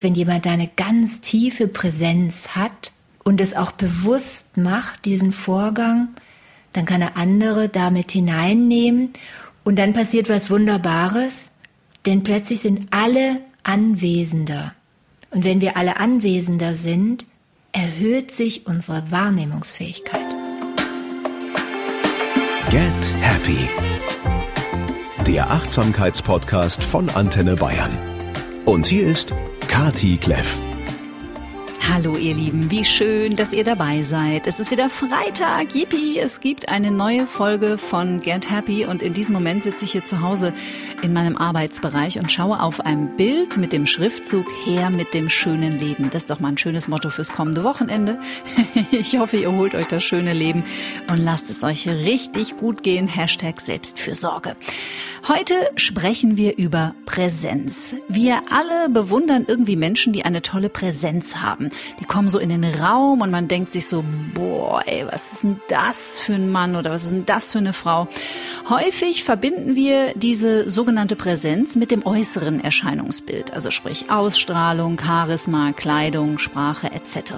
Wenn jemand da eine ganz tiefe Präsenz hat und es auch bewusst macht, diesen Vorgang, dann kann er andere damit hineinnehmen und dann passiert was Wunderbares, denn plötzlich sind alle Anwesender. Und wenn wir alle Anwesender sind, erhöht sich unsere Wahrnehmungsfähigkeit. Get Happy. Der Achtsamkeitspodcast von Antenne Bayern. Und hier ist Kati Kleff. Hallo ihr Lieben, wie schön, dass ihr dabei seid. Es ist wieder Freitag, yippie, es gibt eine neue Folge von Get Happy und in diesem Moment sitze ich hier zu Hause in meinem Arbeitsbereich und schaue auf ein Bild mit dem Schriftzug Her mit dem schönen Leben. Das ist doch mal ein schönes Motto fürs kommende Wochenende. Ich hoffe, ihr holt euch das schöne Leben und lasst es euch richtig gut gehen. Hashtag Selbstfürsorge. Heute sprechen wir über Präsenz. Wir alle bewundern irgendwie Menschen, die eine tolle Präsenz haben. Die kommen so in den Raum und man denkt sich so, boah, ey, was ist denn das für ein Mann oder was ist denn das für eine Frau? Häufig verbinden wir diese sogenannte Präsenz mit dem äußeren Erscheinungsbild, also sprich Ausstrahlung, Charisma, Kleidung, Sprache etc.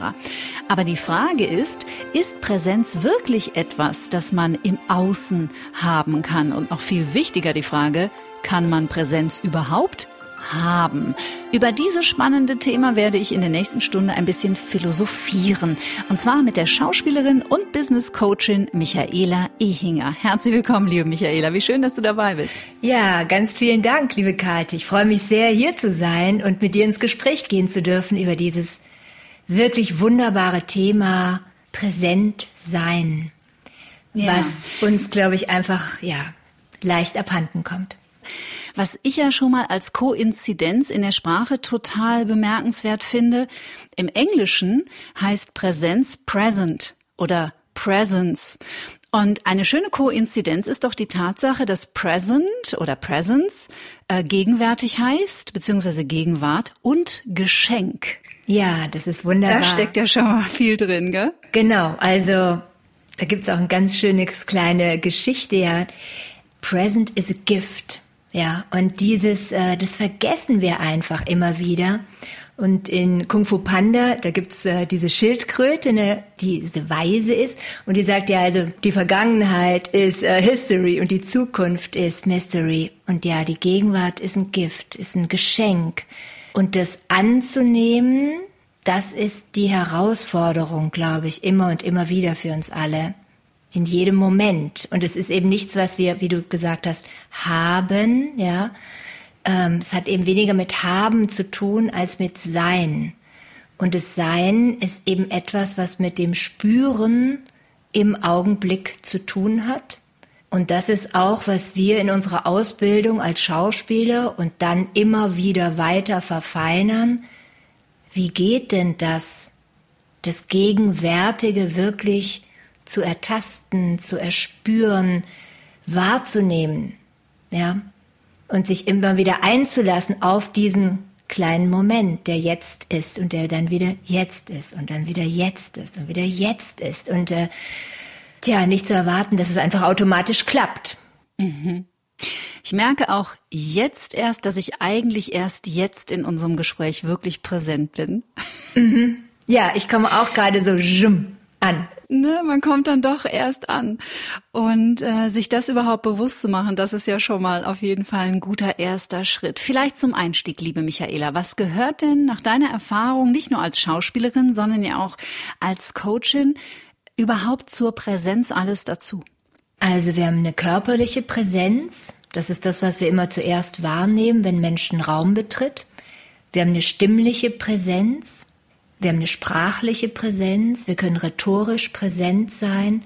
Aber die Frage ist, ist Präsenz wirklich etwas, das man im Außen haben kann? Und noch viel wichtiger die Frage, kann man Präsenz überhaupt haben. Über dieses spannende Thema werde ich in der nächsten Stunde ein bisschen philosophieren. Und zwar mit der Schauspielerin und Business Coachin Michaela Ehinger. Herzlich willkommen, liebe Michaela. Wie schön, dass du dabei bist. Ja, ganz vielen Dank, liebe Kathi. Ich freue mich sehr, hier zu sein und mit dir ins Gespräch gehen zu dürfen über dieses wirklich wunderbare Thema Präsent sein. Ja. Was uns, glaube ich, einfach, ja, leicht abhanden kommt. Was ich ja schon mal als Koinzidenz in der Sprache total bemerkenswert finde, im Englischen heißt Präsenz present oder presence. Und eine schöne Koinzidenz ist doch die Tatsache, dass present oder presence äh, gegenwärtig heißt, beziehungsweise Gegenwart und Geschenk. Ja, das ist wunderbar. Da steckt ja schon mal viel drin, gell? Genau, also da gibt's auch ein ganz schönes kleine Geschichte, ja. Present is a gift. Ja, und dieses, äh, das vergessen wir einfach immer wieder. Und in Kung Fu Panda, da gibt's äh, diese Schildkröte, ne, die diese Weise ist. Und die sagt ja, also die Vergangenheit ist äh, History und die Zukunft ist Mystery. Und ja, die Gegenwart ist ein Gift, ist ein Geschenk. Und das anzunehmen, das ist die Herausforderung, glaube ich, immer und immer wieder für uns alle in jedem Moment. Und es ist eben nichts, was wir, wie du gesagt hast, haben, ja. Ähm, es hat eben weniger mit haben zu tun als mit sein. Und das Sein ist eben etwas, was mit dem Spüren im Augenblick zu tun hat. Und das ist auch, was wir in unserer Ausbildung als Schauspieler und dann immer wieder weiter verfeinern. Wie geht denn das, das Gegenwärtige wirklich zu ertasten, zu erspüren, wahrzunehmen, ja, und sich immer wieder einzulassen auf diesen kleinen Moment, der jetzt ist und der dann wieder jetzt ist und dann wieder jetzt ist und wieder jetzt ist und äh, tja, nicht zu erwarten, dass es einfach automatisch klappt. Mhm. Ich merke auch jetzt erst, dass ich eigentlich erst jetzt in unserem Gespräch wirklich präsent bin. Mhm. Ja, ich komme auch gerade so an ne, man kommt dann doch erst an. Und äh, sich das überhaupt bewusst zu machen, das ist ja schon mal auf jeden Fall ein guter erster Schritt. Vielleicht zum Einstieg, liebe Michaela. Was gehört denn nach deiner Erfahrung nicht nur als Schauspielerin, sondern ja auch als Coachin überhaupt zur Präsenz alles dazu? Also wir haben eine körperliche Präsenz. Das ist das, was wir immer zuerst wahrnehmen, wenn Menschen Raum betritt. Wir haben eine stimmliche Präsenz. Wir haben eine sprachliche Präsenz, wir können rhetorisch präsent sein,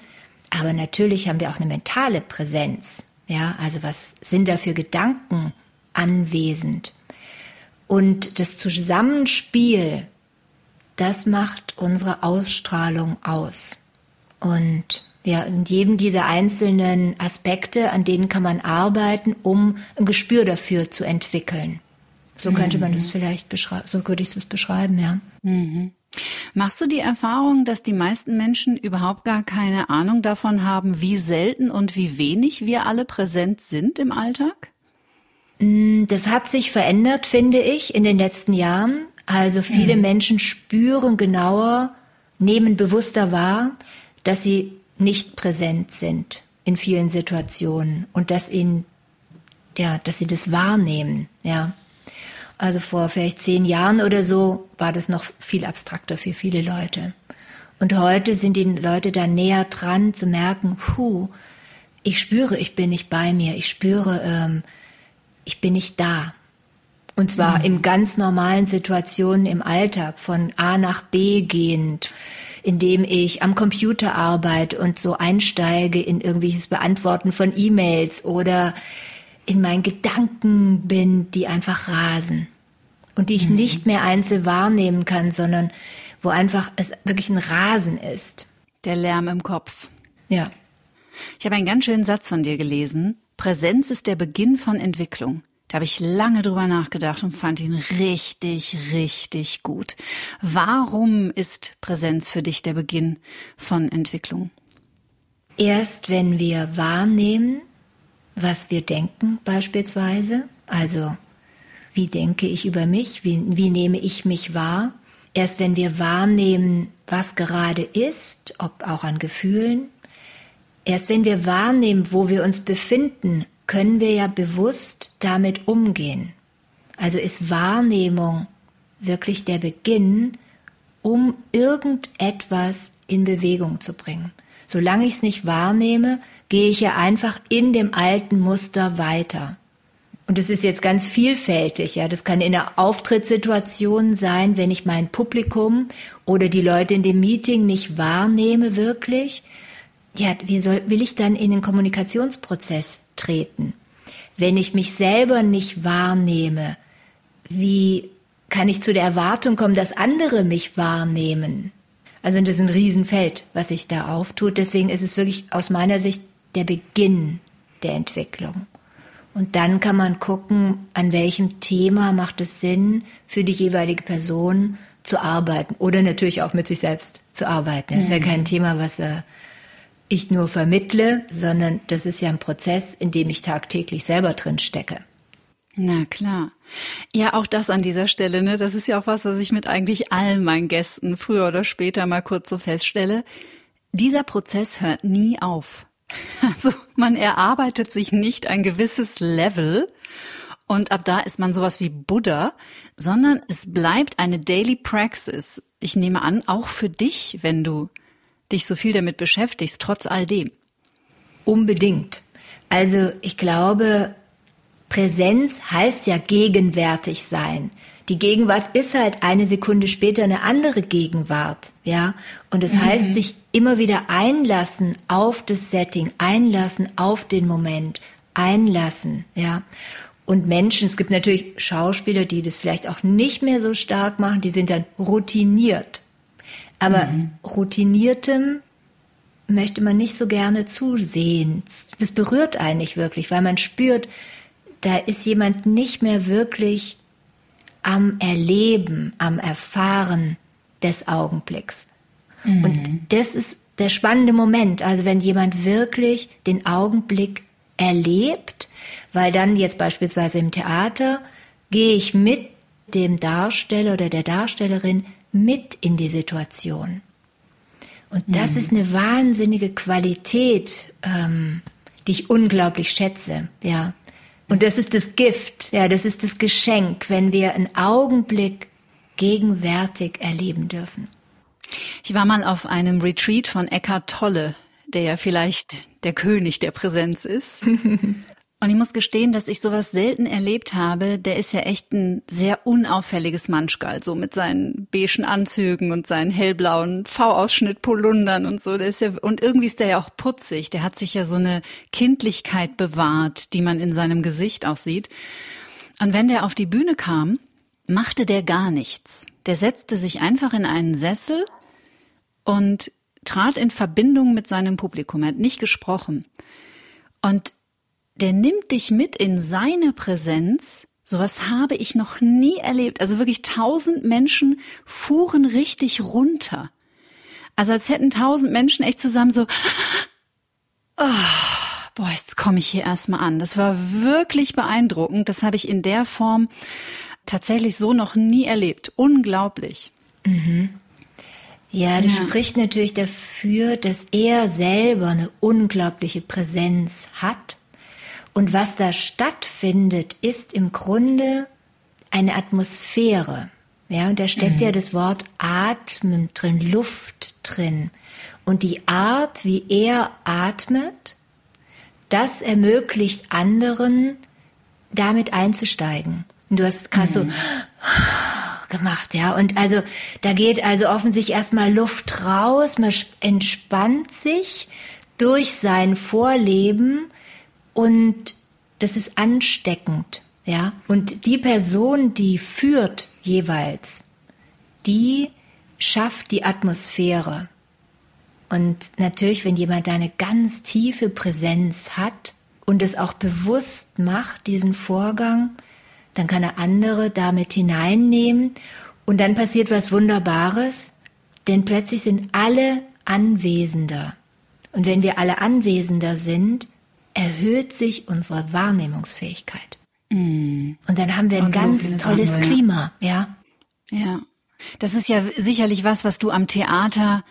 aber natürlich haben wir auch eine mentale Präsenz. Ja, also was sind da für Gedanken anwesend? Und das Zusammenspiel, das macht unsere Ausstrahlung aus. Und ja, in jedem dieser einzelnen Aspekte, an denen kann man arbeiten, um ein Gespür dafür zu entwickeln. So könnte man das mhm. vielleicht beschreiben, so würde ich das beschreiben, ja. Mhm. Machst du die Erfahrung, dass die meisten Menschen überhaupt gar keine Ahnung davon haben, wie selten und wie wenig wir alle präsent sind im Alltag? Mm, das hat sich verändert, finde ich, in den letzten Jahren. Also viele mhm. Menschen spüren genauer, nehmen bewusster wahr, dass sie nicht präsent sind in vielen Situationen und dass ihnen, ja, dass sie das wahrnehmen, ja. Also vor vielleicht zehn Jahren oder so war das noch viel abstrakter für viele Leute. Und heute sind die Leute da näher dran zu merken, puh, ich spüre, ich bin nicht bei mir, ich spüre, ähm, ich bin nicht da. Und zwar mhm. in ganz normalen Situationen im Alltag, von A nach B gehend, indem ich am Computer arbeite und so einsteige in irgendwelches Beantworten von E-Mails oder in meinen Gedanken bin, die einfach rasen und die ich mhm. nicht mehr einzeln wahrnehmen kann, sondern wo einfach es wirklich ein Rasen ist. Der Lärm im Kopf. Ja. Ich habe einen ganz schönen Satz von dir gelesen. Präsenz ist der Beginn von Entwicklung. Da habe ich lange drüber nachgedacht und fand ihn richtig, richtig gut. Warum ist Präsenz für dich der Beginn von Entwicklung? Erst wenn wir wahrnehmen, was wir denken beispielsweise, also wie denke ich über mich, wie, wie nehme ich mich wahr, erst wenn wir wahrnehmen, was gerade ist, ob auch an Gefühlen, erst wenn wir wahrnehmen, wo wir uns befinden, können wir ja bewusst damit umgehen. Also ist Wahrnehmung wirklich der Beginn, um irgendetwas in Bewegung zu bringen. Solange ich es nicht wahrnehme, gehe ich ja einfach in dem alten Muster weiter. Und es ist jetzt ganz vielfältig, ja. Das kann in einer Auftrittssituation sein, wenn ich mein Publikum oder die Leute in dem Meeting nicht wahrnehme wirklich. Ja, wie soll, will ich dann in den Kommunikationsprozess treten. Wenn ich mich selber nicht wahrnehme, wie kann ich zu der Erwartung kommen, dass andere mich wahrnehmen? Also das ist ein Riesenfeld, was sich da auftut. Deswegen ist es wirklich aus meiner Sicht der Beginn der Entwicklung. Und dann kann man gucken, an welchem Thema macht es Sinn, für die jeweilige Person zu arbeiten oder natürlich auch mit sich selbst zu arbeiten. Das ist ja mhm. kein Thema, was äh, ich nur vermittle, sondern das ist ja ein Prozess, in dem ich tagtäglich selber drin stecke. Na klar. Ja, auch das an dieser Stelle, ne? Das ist ja auch was, was ich mit eigentlich allen meinen Gästen früher oder später mal kurz so feststelle. Dieser Prozess hört nie auf. Also man erarbeitet sich nicht ein gewisses Level und ab da ist man sowas wie Buddha, sondern es bleibt eine Daily Praxis. Ich nehme an, auch für dich, wenn du dich so viel damit beschäftigst, trotz all dem? Unbedingt. Also ich glaube, Präsenz heißt ja gegenwärtig sein. Die Gegenwart ist halt eine Sekunde später eine andere Gegenwart, ja. Und das mhm. heißt, sich immer wieder einlassen auf das Setting, einlassen auf den Moment, einlassen, ja. Und Menschen, es gibt natürlich Schauspieler, die das vielleicht auch nicht mehr so stark machen, die sind dann routiniert. Aber mhm. routiniertem möchte man nicht so gerne zusehen. Das berührt einen nicht wirklich, weil man spürt, da ist jemand nicht mehr wirklich am Erleben, am Erfahren des Augenblicks. Mhm. Und das ist der spannende Moment. Also wenn jemand wirklich den Augenblick erlebt, weil dann jetzt beispielsweise im Theater gehe ich mit dem Darsteller oder der Darstellerin mit in die Situation. Und das mhm. ist eine wahnsinnige Qualität, ähm, die ich unglaublich schätze, ja. Und das ist das Gift, ja, das ist das Geschenk, wenn wir einen Augenblick gegenwärtig erleben dürfen. Ich war mal auf einem Retreat von Eckhart Tolle, der ja vielleicht der König der Präsenz ist. Und ich muss gestehen, dass ich sowas selten erlebt habe. Der ist ja echt ein sehr unauffälliges Manschgal, so mit seinen beigen Anzügen und seinen hellblauen V-Ausschnitt Polundern und so. Der ist ja, und irgendwie ist der ja auch putzig. Der hat sich ja so eine Kindlichkeit bewahrt, die man in seinem Gesicht auch sieht. Und wenn der auf die Bühne kam, machte der gar nichts. Der setzte sich einfach in einen Sessel und trat in Verbindung mit seinem Publikum. Er hat nicht gesprochen. Und der nimmt dich mit in seine Präsenz. Sowas habe ich noch nie erlebt. Also wirklich tausend Menschen fuhren richtig runter. Also als hätten tausend Menschen echt zusammen so, oh, boah, jetzt komme ich hier erstmal an. Das war wirklich beeindruckend. Das habe ich in der Form tatsächlich so noch nie erlebt. Unglaublich. Mhm. Ja, das ja. spricht natürlich dafür, dass er selber eine unglaubliche Präsenz hat. Und was da stattfindet, ist im Grunde eine Atmosphäre. Ja, und da steckt mhm. ja das Wort Atmen drin, Luft drin. Und die Art, wie er atmet, das ermöglicht anderen, damit einzusteigen. Und du hast gerade mhm. so gemacht, ja. Und also da geht also offensichtlich erstmal Luft raus, man entspannt sich durch sein Vorleben und das ist ansteckend, ja. Und die Person, die führt jeweils, die schafft die Atmosphäre. Und natürlich, wenn jemand eine ganz tiefe Präsenz hat und es auch bewusst macht, diesen Vorgang, dann kann er andere damit hineinnehmen und dann passiert was Wunderbares, denn plötzlich sind alle Anwesender. Und wenn wir alle Anwesender sind, erhöht sich unsere Wahrnehmungsfähigkeit. Mm. Und dann haben wir ein und ganz so tolles wir, Klima, ja. Ja. Das ist ja sicherlich was, was du am Theater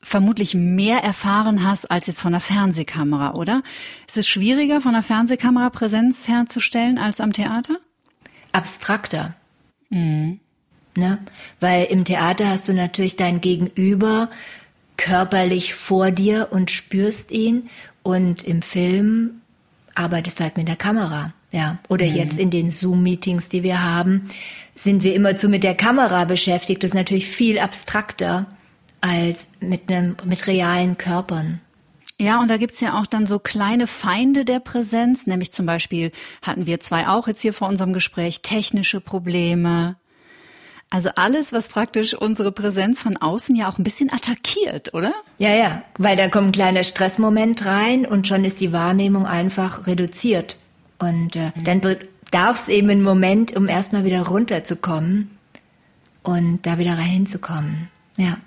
vermutlich mehr erfahren hast als jetzt von der Fernsehkamera, oder? Ist es schwieriger, von der Fernsehkamera Präsenz herzustellen als am Theater? abstrakter. Mhm. Ne? Weil im Theater hast du natürlich dein Gegenüber körperlich vor dir und spürst ihn und im Film arbeitest du halt mit der Kamera. Ja, oder mhm. jetzt in den Zoom-Meetings, die wir haben, sind wir immerzu mit der Kamera beschäftigt. Das ist natürlich viel abstrakter als mit einem, mit realen Körpern. Ja, und da gibt's ja auch dann so kleine Feinde der Präsenz, nämlich zum Beispiel hatten wir zwei auch jetzt hier vor unserem Gespräch, technische Probleme. Also alles, was praktisch unsere Präsenz von außen ja auch ein bisschen attackiert, oder? Ja, ja, weil da kommt ein kleiner Stressmoment rein und schon ist die Wahrnehmung einfach reduziert. Und äh, mhm. dann darf es eben einen Moment, um erstmal wieder runterzukommen und da wieder reinzukommen. Ja.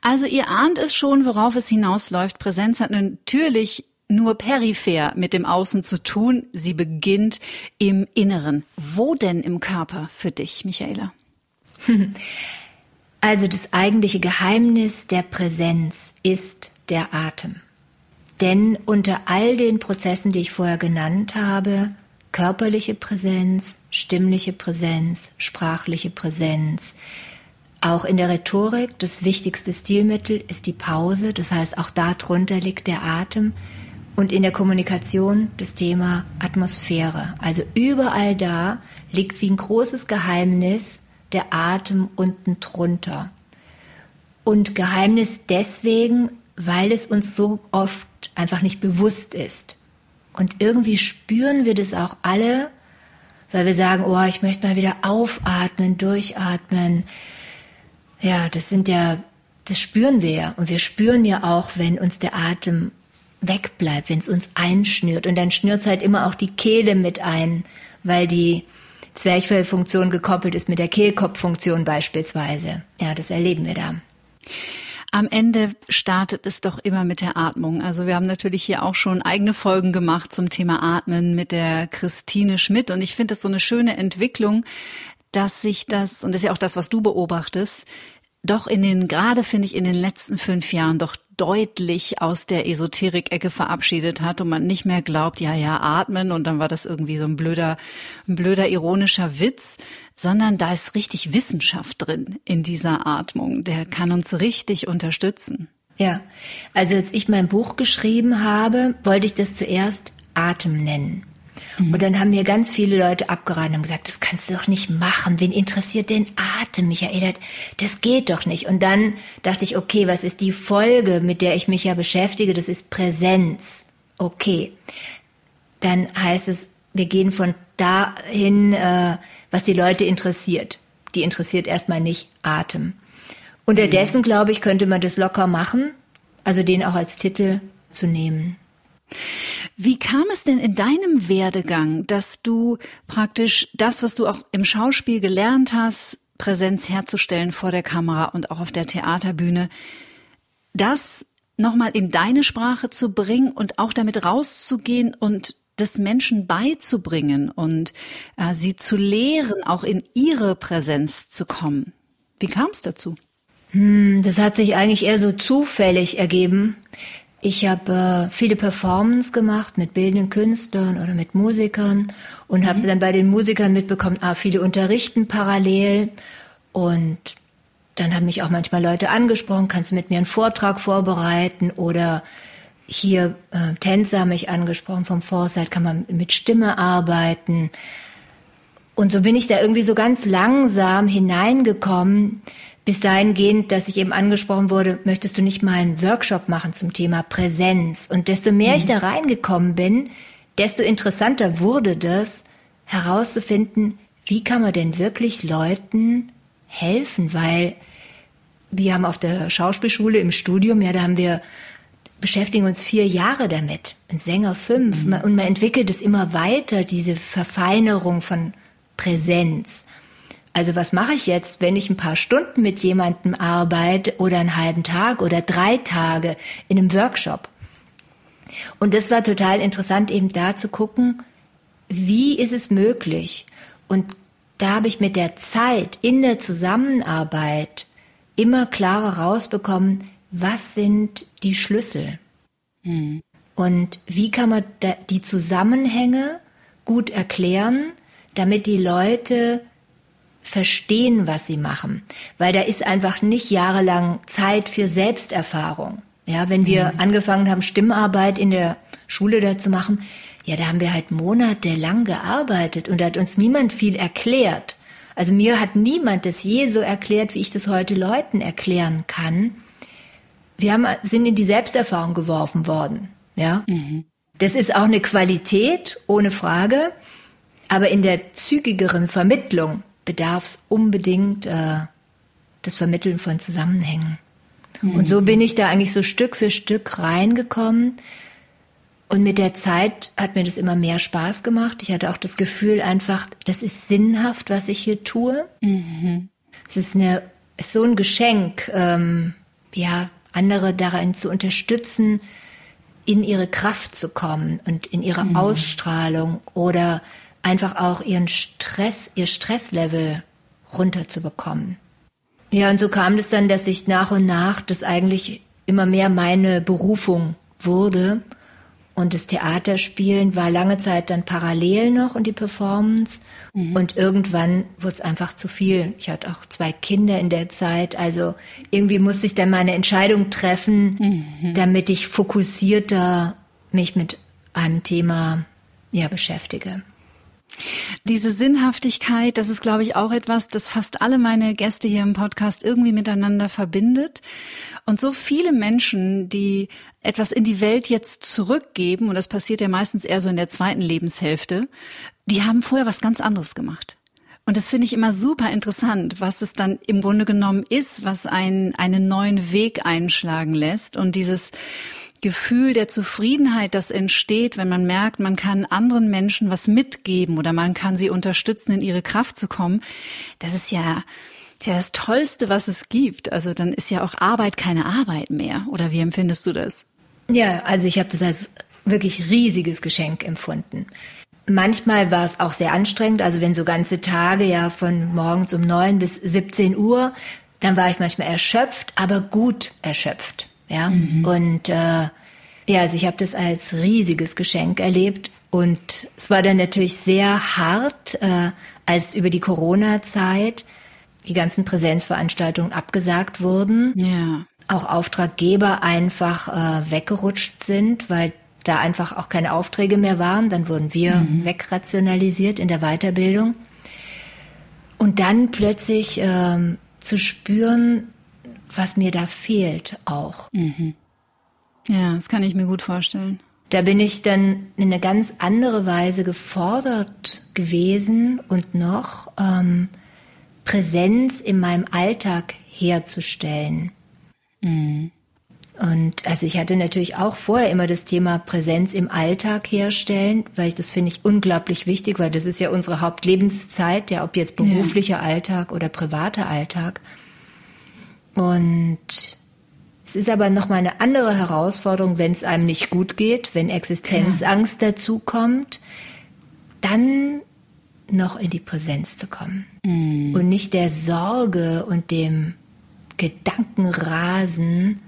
Also ihr ahnt es schon, worauf es hinausläuft. Präsenz hat natürlich nur peripher mit dem Außen zu tun. Sie beginnt im Inneren. Wo denn im Körper für dich, Michaela? Also das eigentliche Geheimnis der Präsenz ist der Atem. Denn unter all den Prozessen, die ich vorher genannt habe, körperliche Präsenz, stimmliche Präsenz, sprachliche Präsenz, auch in der Rhetorik, das wichtigste Stilmittel ist die Pause, das heißt auch darunter liegt der Atem. Und in der Kommunikation das Thema Atmosphäre. Also überall da liegt wie ein großes Geheimnis der Atem unten drunter. Und Geheimnis deswegen, weil es uns so oft einfach nicht bewusst ist. Und irgendwie spüren wir das auch alle, weil wir sagen, oh, ich möchte mal wieder aufatmen, durchatmen. Ja, das sind ja, das spüren wir ja. Und wir spüren ja auch, wenn uns der Atem wegbleibt, wenn es uns einschnürt. Und dann schnürt es halt immer auch die Kehle mit ein, weil die Zwerchfellfunktion gekoppelt ist mit der Kehlkopffunktion beispielsweise. Ja, das erleben wir da. Am Ende startet es doch immer mit der Atmung. Also wir haben natürlich hier auch schon eigene Folgen gemacht zum Thema Atmen mit der Christine Schmidt. Und ich finde es so eine schöne Entwicklung, dass sich das, und das ist ja auch das, was du beobachtest, doch in den, gerade finde ich, in den letzten fünf Jahren doch deutlich aus der Esoterik-Ecke verabschiedet hat und man nicht mehr glaubt, ja, ja, atmen und dann war das irgendwie so ein blöder, ein blöder ironischer Witz, sondern da ist richtig Wissenschaft drin in dieser Atmung. Der kann uns richtig unterstützen. Ja, also als ich mein Buch geschrieben habe, wollte ich das zuerst Atem nennen. Mhm. Und dann haben mir ganz viele Leute abgeraten und gesagt, das kannst du doch nicht machen. Wen interessiert den Atem, Michael? Das geht doch nicht. Und dann dachte ich, okay, was ist die Folge, mit der ich mich ja beschäftige? Das ist Präsenz. Okay. Dann heißt es, wir gehen von dahin, äh, was die Leute interessiert. Die interessiert erstmal nicht Atem. Unterdessen, mhm. glaube ich, könnte man das locker machen, also den auch als Titel zu nehmen. Wie kam es denn in deinem Werdegang, dass du praktisch das, was du auch im Schauspiel gelernt hast, Präsenz herzustellen vor der Kamera und auch auf der Theaterbühne, das nochmal in deine Sprache zu bringen und auch damit rauszugehen und das Menschen beizubringen und äh, sie zu lehren, auch in ihre Präsenz zu kommen. Wie kam es dazu? Hm, das hat sich eigentlich eher so zufällig ergeben. Ich habe äh, viele Performances gemacht mit bildenden Künstlern oder mit Musikern und habe mhm. dann bei den Musikern mitbekommen, ah, viele unterrichten parallel und dann haben mich auch manchmal Leute angesprochen, kannst du mit mir einen Vortrag vorbereiten oder hier äh, Tänzer haben mich angesprochen vom Foresight, kann man mit Stimme arbeiten. Und so bin ich da irgendwie so ganz langsam hineingekommen, bis dahingehend, dass ich eben angesprochen wurde, möchtest du nicht mal einen Workshop machen zum Thema Präsenz? Und desto mehr mhm. ich da reingekommen bin, desto interessanter wurde das, herauszufinden, wie kann man denn wirklich Leuten helfen? Weil wir haben auf der Schauspielschule im Studium, ja, da haben wir beschäftigen uns vier Jahre damit, ein Sänger fünf. Mhm. Und man entwickelt es immer weiter, diese Verfeinerung von Präsenz. Also was mache ich jetzt, wenn ich ein paar Stunden mit jemandem arbeite oder einen halben Tag oder drei Tage in einem Workshop? Und das war total interessant, eben da zu gucken, wie ist es möglich? Und da habe ich mit der Zeit in der Zusammenarbeit immer klarer rausbekommen, was sind die Schlüssel? Mhm. Und wie kann man die Zusammenhänge gut erklären, damit die Leute verstehen, was sie machen. Weil da ist einfach nicht jahrelang Zeit für Selbsterfahrung. Ja, wenn wir mhm. angefangen haben, Stimmarbeit in der Schule da zu machen, ja, da haben wir halt monatelang gearbeitet und da hat uns niemand viel erklärt. Also mir hat niemand das je so erklärt, wie ich das heute Leuten erklären kann. Wir haben, sind in die Selbsterfahrung geworfen worden. Ja. Mhm. Das ist auch eine Qualität, ohne Frage. Aber in der zügigeren Vermittlung bedarf es unbedingt äh, das Vermitteln von Zusammenhängen. Mhm. Und so bin ich da eigentlich so Stück für Stück reingekommen. Und mit der Zeit hat mir das immer mehr Spaß gemacht. Ich hatte auch das Gefühl einfach, das ist sinnhaft, was ich hier tue. Mhm. Es ist eine, ist so ein Geschenk, ähm, ja, andere darin zu unterstützen, in ihre Kraft zu kommen und in ihre mhm. Ausstrahlung oder einfach auch ihren Stress, ihr Stresslevel runterzubekommen. Ja, und so kam es das dann, dass ich nach und nach das eigentlich immer mehr meine Berufung wurde und das Theaterspielen war lange Zeit dann parallel noch und die Performance. Mhm. Und irgendwann wurde es einfach zu viel. Ich hatte auch zwei Kinder in der Zeit. Also irgendwie musste ich dann meine Entscheidung treffen, mhm. damit ich fokussierter mich mit einem Thema ja, beschäftige. Diese Sinnhaftigkeit, das ist, glaube ich, auch etwas, das fast alle meine Gäste hier im Podcast irgendwie miteinander verbindet. Und so viele Menschen, die etwas in die Welt jetzt zurückgeben, und das passiert ja meistens eher so in der zweiten Lebenshälfte, die haben vorher was ganz anderes gemacht. Und das finde ich immer super interessant, was es dann im Grunde genommen ist, was einen, einen neuen Weg einschlagen lässt. Und dieses, Gefühl der Zufriedenheit, das entsteht, wenn man merkt, man kann anderen Menschen was mitgeben oder man kann sie unterstützen, in ihre Kraft zu kommen, das ist ja, das Tollste, was es gibt. Also dann ist ja auch Arbeit keine Arbeit mehr. Oder wie empfindest du das? Ja, also ich habe das als wirklich riesiges Geschenk empfunden. Manchmal war es auch sehr anstrengend, also wenn so ganze Tage ja von morgens um neun bis 17 Uhr, dann war ich manchmal erschöpft, aber gut erschöpft. Ja, mhm. und äh, ja, also ich habe das als riesiges Geschenk erlebt und es war dann natürlich sehr hart, äh, als über die Corona-Zeit die ganzen Präsenzveranstaltungen abgesagt wurden. Ja. Auch Auftraggeber einfach äh, weggerutscht sind, weil da einfach auch keine Aufträge mehr waren. Dann wurden wir mhm. wegrationalisiert in der Weiterbildung. Und dann plötzlich ähm, zu spüren, was mir da fehlt auch. Mhm. Ja, das kann ich mir gut vorstellen. Da bin ich dann in eine ganz andere Weise gefordert gewesen und noch ähm, Präsenz in meinem Alltag herzustellen. Mhm. Und also ich hatte natürlich auch vorher immer das Thema Präsenz im Alltag herstellen, weil ich das finde ich unglaublich wichtig, weil das ist ja unsere Hauptlebenszeit, ja, ob jetzt beruflicher ja. Alltag oder privater Alltag. Und Es ist aber nochmal eine andere Herausforderung, wenn es einem nicht gut geht, wenn Existenzangst ja. dazu kommt, dann noch in die Präsenz zu kommen mm. und nicht der Sorge und dem Gedankenrasen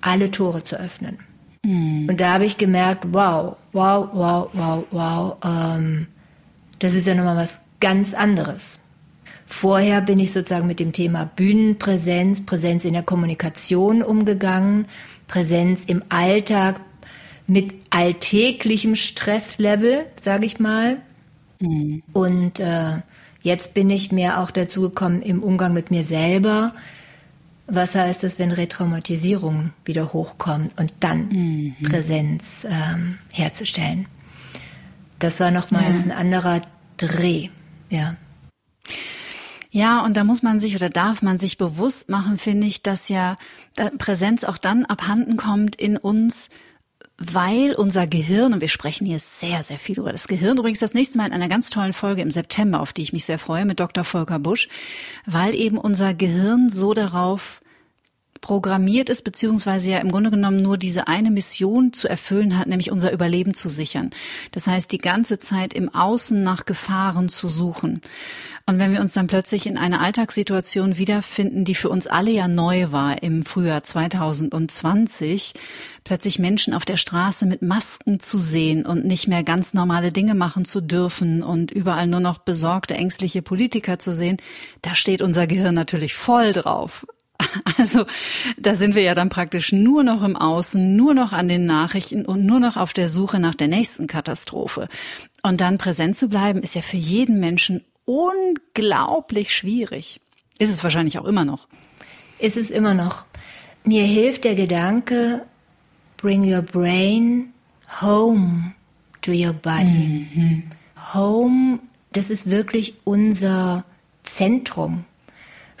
alle Tore zu öffnen. Mm. Und da habe ich gemerkt, wow, wow, wow, wow, wow, ähm, das ist ja nochmal was ganz anderes. Vorher bin ich sozusagen mit dem Thema Bühnenpräsenz, Präsenz in der Kommunikation umgegangen, Präsenz im Alltag mit alltäglichem Stresslevel, sage ich mal. Mhm. Und äh, jetzt bin ich mehr auch dazu gekommen im Umgang mit mir selber. Was heißt es, wenn Retraumatisierung wieder hochkommt und dann mhm. Präsenz ähm, herzustellen? Das war nochmals ja. ein anderer Dreh, ja. Ja, und da muss man sich oder darf man sich bewusst machen, finde ich, dass ja Präsenz auch dann abhanden kommt in uns, weil unser Gehirn, und wir sprechen hier sehr, sehr viel über das Gehirn, übrigens das nächste Mal in einer ganz tollen Folge im September, auf die ich mich sehr freue, mit Dr. Volker Busch, weil eben unser Gehirn so darauf programmiert ist, beziehungsweise ja im Grunde genommen nur diese eine Mission zu erfüllen hat, nämlich unser Überleben zu sichern. Das heißt, die ganze Zeit im Außen nach Gefahren zu suchen. Und wenn wir uns dann plötzlich in einer Alltagssituation wiederfinden, die für uns alle ja neu war im Frühjahr 2020, plötzlich Menschen auf der Straße mit Masken zu sehen und nicht mehr ganz normale Dinge machen zu dürfen und überall nur noch besorgte, ängstliche Politiker zu sehen, da steht unser Gehirn natürlich voll drauf. Also da sind wir ja dann praktisch nur noch im Außen, nur noch an den Nachrichten und nur noch auf der Suche nach der nächsten Katastrophe. Und dann präsent zu bleiben, ist ja für jeden Menschen unglaublich schwierig. Ist es wahrscheinlich auch immer noch. Ist es immer noch. Mir hilft der Gedanke, bring your brain home to your body. Mhm. Home, das ist wirklich unser Zentrum.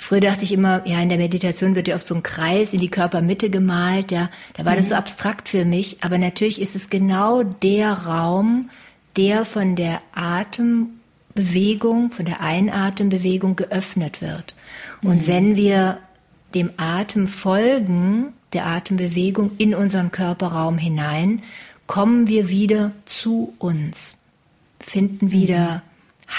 Früher dachte ich immer, ja, in der Meditation wird ja auf so ein Kreis in die Körpermitte gemalt, ja. Da war mhm. das so abstrakt für mich. Aber natürlich ist es genau der Raum, der von der Atembewegung, von der Einatembewegung geöffnet wird. Und mhm. wenn wir dem Atem folgen, der Atembewegung in unseren Körperraum hinein, kommen wir wieder zu uns, finden wieder mhm.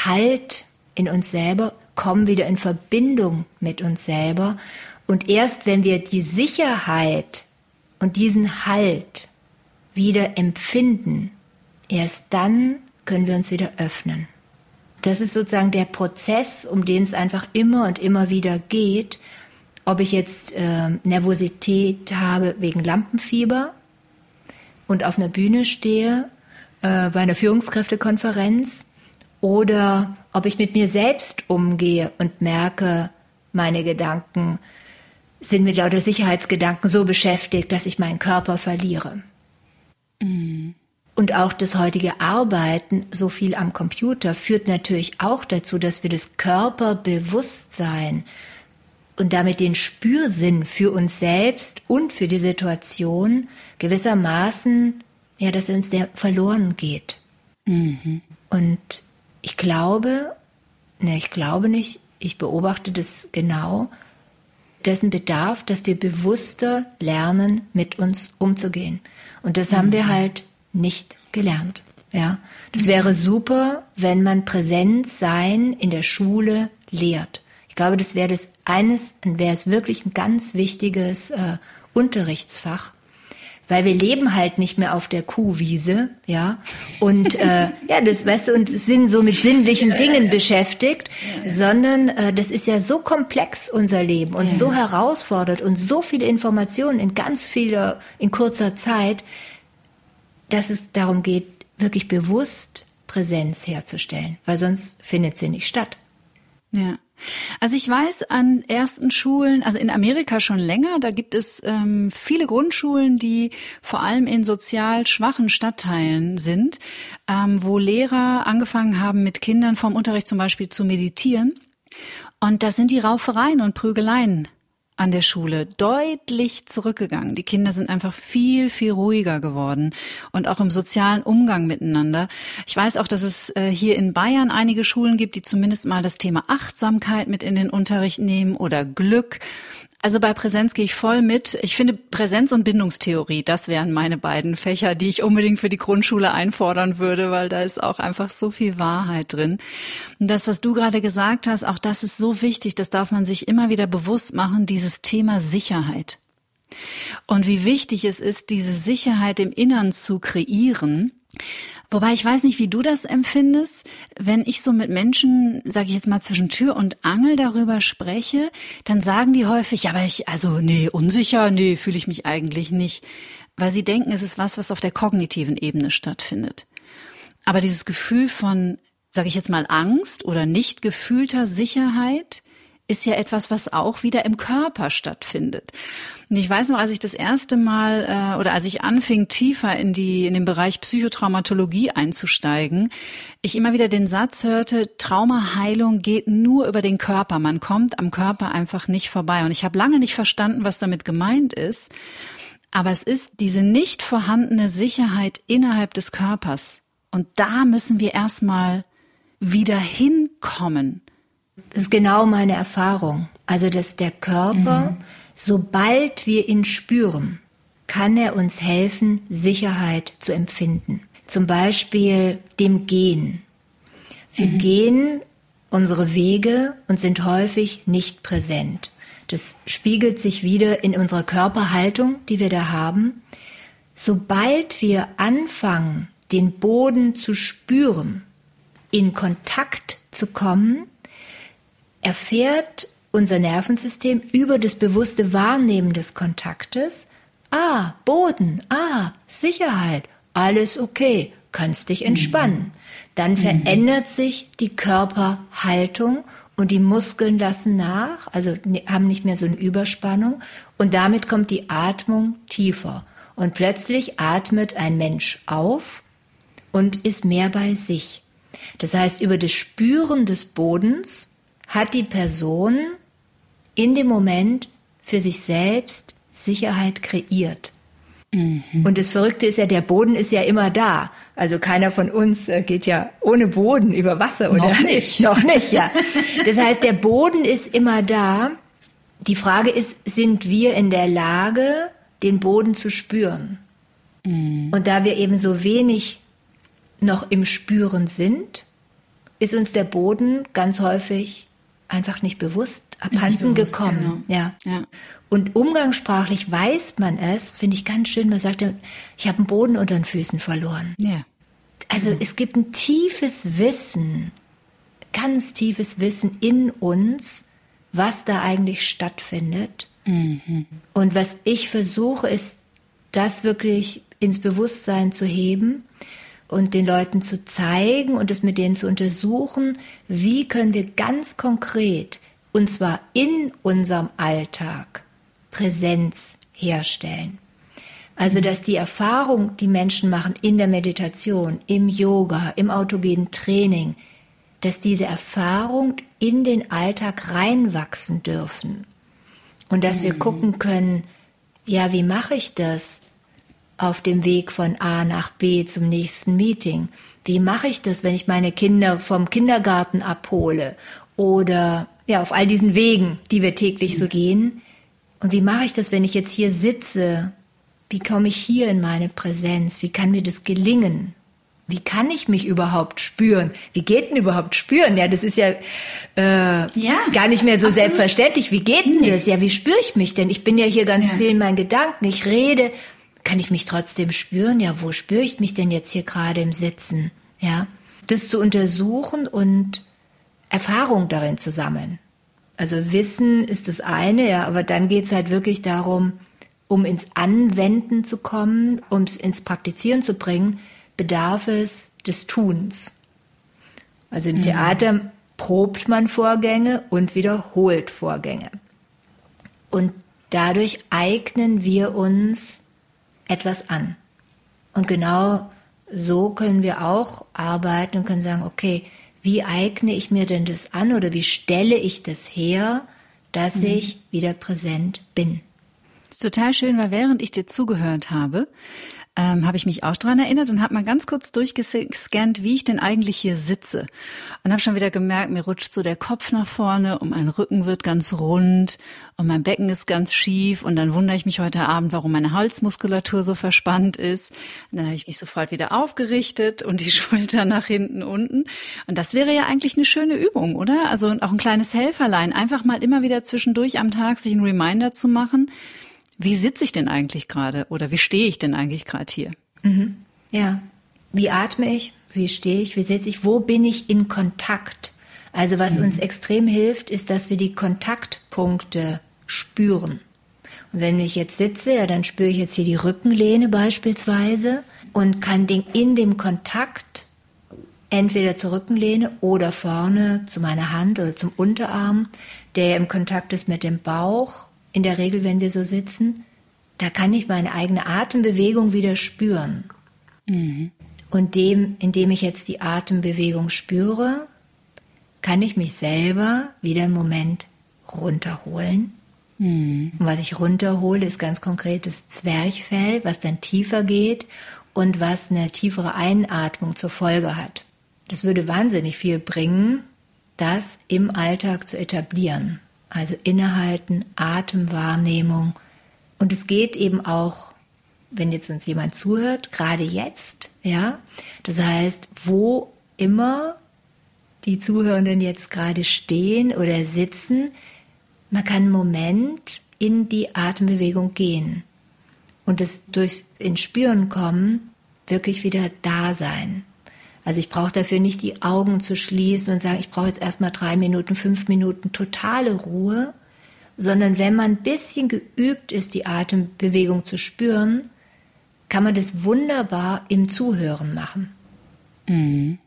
Halt in uns selber kommen wieder in Verbindung mit uns selber. Und erst wenn wir die Sicherheit und diesen Halt wieder empfinden, erst dann können wir uns wieder öffnen. Das ist sozusagen der Prozess, um den es einfach immer und immer wieder geht. Ob ich jetzt äh, Nervosität habe wegen Lampenfieber und auf einer Bühne stehe, äh, bei einer Führungskräftekonferenz oder ob ich mit mir selbst umgehe und merke, meine Gedanken sind mit lauter Sicherheitsgedanken so beschäftigt, dass ich meinen Körper verliere. Mhm. Und auch das heutige Arbeiten so viel am Computer führt natürlich auch dazu, dass wir das Körperbewusstsein und damit den Spürsinn für uns selbst und für die Situation gewissermaßen, ja, dass uns der verloren geht. Mhm. Und ich glaube, ne, ich glaube nicht, ich beobachte das genau, dessen Bedarf, dass wir bewusster lernen, mit uns umzugehen. Und das mhm. haben wir mhm. halt nicht gelernt. Ja, das mhm. wäre super, wenn man Präsenz sein in der Schule lehrt. Ich glaube, das wäre das eines, wäre es wirklich ein ganz wichtiges äh, Unterrichtsfach, weil wir leben halt nicht mehr auf der Kuhwiese, ja. Und äh, ja, das weißt du, und sind so mit sinnlichen Dingen beschäftigt, sondern äh, das ist ja so komplex unser Leben und so herausfordert und so viele Informationen in ganz vieler, in kurzer Zeit, dass es darum geht, wirklich bewusst Präsenz herzustellen, weil sonst findet sie nicht statt. Ja. Also ich weiß an ersten Schulen, also in Amerika schon länger, da gibt es ähm, viele Grundschulen, die vor allem in sozial schwachen Stadtteilen sind, ähm, wo Lehrer angefangen haben, mit Kindern vom Unterricht zum Beispiel zu meditieren. Und da sind die Raufereien und Prügeleien an der Schule deutlich zurückgegangen. Die Kinder sind einfach viel, viel ruhiger geworden und auch im sozialen Umgang miteinander. Ich weiß auch, dass es äh, hier in Bayern einige Schulen gibt, die zumindest mal das Thema Achtsamkeit mit in den Unterricht nehmen oder Glück. Also bei Präsenz gehe ich voll mit. Ich finde Präsenz und Bindungstheorie, das wären meine beiden Fächer, die ich unbedingt für die Grundschule einfordern würde, weil da ist auch einfach so viel Wahrheit drin. Und das, was du gerade gesagt hast, auch das ist so wichtig, das darf man sich immer wieder bewusst machen, dieses Thema Sicherheit. Und wie wichtig es ist, diese Sicherheit im Innern zu kreieren, Wobei ich weiß nicht, wie du das empfindest, wenn ich so mit Menschen, sage ich jetzt mal zwischen Tür und Angel darüber spreche, dann sagen die häufig, ja, aber ich, also nee, unsicher, nee, fühle ich mich eigentlich nicht, weil sie denken, es ist was, was auf der kognitiven Ebene stattfindet. Aber dieses Gefühl von, sage ich jetzt mal, Angst oder nicht gefühlter Sicherheit ist ja etwas, was auch wieder im Körper stattfindet. Und ich weiß noch, als ich das erste Mal äh, oder als ich anfing, tiefer in die in den Bereich Psychotraumatologie einzusteigen, ich immer wieder den Satz hörte: Traumaheilung geht nur über den Körper. Man kommt am Körper einfach nicht vorbei. Und ich habe lange nicht verstanden, was damit gemeint ist. Aber es ist diese nicht vorhandene Sicherheit innerhalb des Körpers. Und da müssen wir erstmal wieder hinkommen. Das ist genau meine Erfahrung. Also, dass der Körper mhm Sobald wir ihn spüren, kann er uns helfen, Sicherheit zu empfinden. Zum Beispiel dem Gehen. Wir mhm. gehen unsere Wege und sind häufig nicht präsent. Das spiegelt sich wieder in unserer Körperhaltung, die wir da haben. Sobald wir anfangen, den Boden zu spüren, in Kontakt zu kommen, erfährt unser Nervensystem über das bewusste Wahrnehmen des Kontaktes, ah, Boden, ah, Sicherheit, alles okay, kannst dich entspannen. Dann mhm. verändert sich die Körperhaltung und die Muskeln lassen nach, also haben nicht mehr so eine Überspannung und damit kommt die Atmung tiefer. Und plötzlich atmet ein Mensch auf und ist mehr bei sich. Das heißt, über das Spüren des Bodens hat die Person in dem Moment für sich selbst Sicherheit kreiert. Mhm. Und das Verrückte ist ja, der Boden ist ja immer da. Also keiner von uns äh, geht ja ohne Boden über Wasser, oder? Noch nicht. Noch nicht, ja. Das heißt, der Boden ist immer da. Die Frage ist, sind wir in der Lage, den Boden zu spüren? Mhm. Und da wir eben so wenig noch im Spüren sind, ist uns der Boden ganz häufig einfach nicht bewusst abhanden bewusst, gekommen. Genau. Ja. ja. Und umgangssprachlich weiß man es, finde ich ganz schön. Man sagt, ich habe einen Boden unter den Füßen verloren. Ja. Also mhm. es gibt ein tiefes Wissen, ganz tiefes Wissen in uns, was da eigentlich stattfindet. Mhm. Und was ich versuche, ist, das wirklich ins Bewusstsein zu heben und den Leuten zu zeigen und es mit denen zu untersuchen, wie können wir ganz konkret, und zwar in unserem Alltag, Präsenz herstellen. Also, dass die Erfahrung, die Menschen machen in der Meditation, im Yoga, im autogenen Training, dass diese Erfahrung in den Alltag reinwachsen dürfen. Und dass wir mhm. gucken können, ja, wie mache ich das? Auf dem Weg von A nach B zum nächsten Meeting? Wie mache ich das, wenn ich meine Kinder vom Kindergarten abhole? Oder ja, auf all diesen Wegen, die wir täglich so gehen. Und wie mache ich das, wenn ich jetzt hier sitze? Wie komme ich hier in meine Präsenz? Wie kann mir das gelingen? Wie kann ich mich überhaupt spüren? Wie geht denn überhaupt spüren? Ja, das ist ja, äh, ja gar nicht mehr so absolut. selbstverständlich. Wie geht denn nee. das? Ja, wie spüre ich mich denn? Ich bin ja hier ganz ja. viel in meinen Gedanken. Ich rede, kann ich mich trotzdem spüren? Ja, wo spüre ich mich denn jetzt hier gerade im Sitzen? Ja, das zu untersuchen und Erfahrung darin zu sammeln. Also Wissen ist das eine, ja, aber dann geht's halt wirklich darum, um ins Anwenden zu kommen, um es ins Praktizieren zu bringen, bedarf es des Tuns. Also im mhm. Theater probt man Vorgänge und wiederholt Vorgänge. Und dadurch eignen wir uns etwas an. Und genau so können wir auch arbeiten und können sagen, okay, wie eigne ich mir denn das an oder wie stelle ich das her, dass mhm. ich wieder präsent bin? Das ist total schön, weil während ich dir zugehört habe, ähm, habe ich mich auch dran erinnert und habe mal ganz kurz durchgescannt, wie ich denn eigentlich hier sitze. Und habe schon wieder gemerkt, mir rutscht so der Kopf nach vorne und mein Rücken wird ganz rund und mein Becken ist ganz schief. Und dann wundere ich mich heute Abend, warum meine Halsmuskulatur so verspannt ist. Und dann habe ich mich sofort wieder aufgerichtet und die Schulter nach hinten unten. Und das wäre ja eigentlich eine schöne Übung, oder? Also auch ein kleines Helferlein. Einfach mal immer wieder zwischendurch am Tag sich einen Reminder zu machen wie sitze ich denn eigentlich gerade oder wie stehe ich denn eigentlich gerade hier? Mhm. Ja. Wie atme ich? Wie stehe ich? Wie sitze ich? Wo bin ich in Kontakt? Also was mhm. uns extrem hilft, ist, dass wir die Kontaktpunkte spüren. Und wenn ich jetzt sitze, ja, dann spüre ich jetzt hier die Rückenlehne beispielsweise und kann den, in dem Kontakt entweder zur Rückenlehne oder vorne zu meiner Hand oder zum Unterarm, der im Kontakt ist mit dem Bauch, in der Regel, wenn wir so sitzen, da kann ich meine eigene Atembewegung wieder spüren. Mhm. Und dem, indem ich jetzt die Atembewegung spüre, kann ich mich selber wieder einen Moment runterholen. Mhm. Und was ich runterhole, ist ganz konkret das Zwerchfell, was dann tiefer geht und was eine tiefere Einatmung zur Folge hat. Das würde wahnsinnig viel bringen, das im Alltag zu etablieren. Also innehalten, Atemwahrnehmung. Und es geht eben auch, wenn jetzt uns jemand zuhört, gerade jetzt, ja. Das heißt, wo immer die Zuhörenden jetzt gerade stehen oder sitzen, man kann einen Moment in die Atembewegung gehen und es durch ins Spüren kommen wirklich wieder da sein. Also ich brauche dafür nicht die Augen zu schließen und sagen, ich brauche jetzt erstmal drei Minuten, fünf Minuten totale Ruhe, sondern wenn man ein bisschen geübt ist, die Atembewegung zu spüren, kann man das wunderbar im Zuhören machen. Mhm.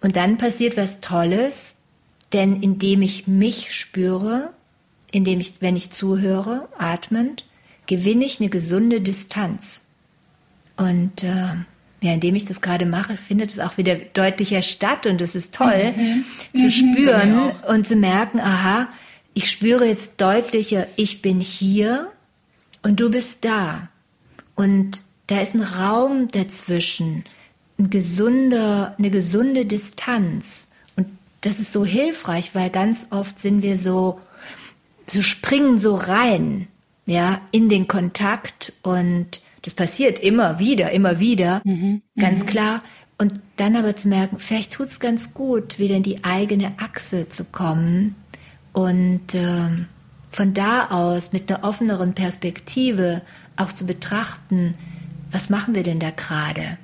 Und dann passiert was Tolles, denn indem ich mich spüre, indem ich, wenn ich zuhöre, atmend, gewinne ich eine gesunde Distanz. Und äh, ja, indem ich das gerade mache, findet es auch wieder deutlicher statt und es ist toll mhm. zu mhm. spüren und zu merken, aha, ich spüre jetzt deutlicher, ich bin hier und du bist da. Und da ist ein Raum dazwischen, ein gesunder, eine gesunde Distanz. Und das ist so hilfreich, weil ganz oft sind wir so, so springen so rein, ja, in den Kontakt und das passiert immer wieder, immer wieder, mhm. ganz mhm. klar. Und dann aber zu merken, vielleicht tut es ganz gut, wieder in die eigene Achse zu kommen und äh, von da aus mit einer offeneren Perspektive auch zu betrachten, was machen wir denn da gerade?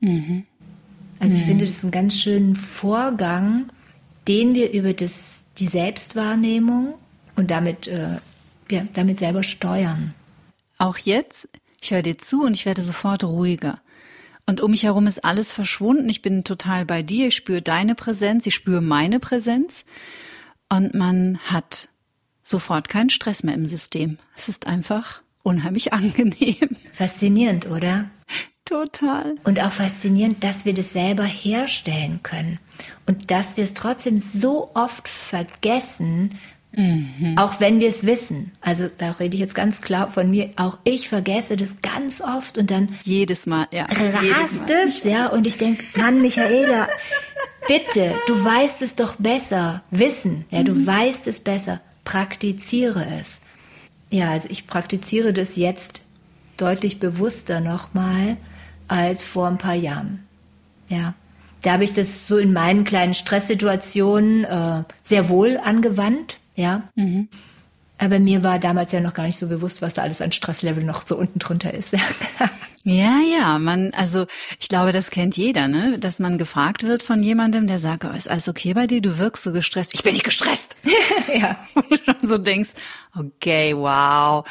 Mhm. Also ich mhm. finde, das ist ein ganz schönen Vorgang, den wir über das, die Selbstwahrnehmung und damit, äh, ja, damit selber steuern. Auch jetzt ich höre dir zu und ich werde sofort ruhiger. Und um mich herum ist alles verschwunden. Ich bin total bei dir. Ich spüre deine Präsenz. Ich spüre meine Präsenz. Und man hat sofort keinen Stress mehr im System. Es ist einfach unheimlich angenehm. Faszinierend, oder? Total. Und auch faszinierend, dass wir das selber herstellen können. Und dass wir es trotzdem so oft vergessen, Mhm. Auch wenn wir es wissen. Also da rede ich jetzt ganz klar von mir. Auch ich vergesse das ganz oft und dann jedes Mal, ja, rast es, ja. Und ich denke, Mann, Michaela, bitte, du weißt es doch besser. Wissen, ja, du mhm. weißt es besser. Praktiziere es. Ja, also ich praktiziere das jetzt deutlich bewusster nochmal als vor ein paar Jahren. Ja. Da habe ich das so in meinen kleinen Stresssituationen äh, sehr wohl angewandt ja. Mhm. Aber mir war damals ja noch gar nicht so bewusst, was da alles an Stresslevel noch so unten drunter ist. ja, ja, man, also ich glaube, das kennt jeder, ne? Dass man gefragt wird von jemandem, der sagt, oh, ist alles okay bei dir? Du wirkst so gestresst. Ich bin nicht gestresst. ja. Und du so denkst, okay, wow.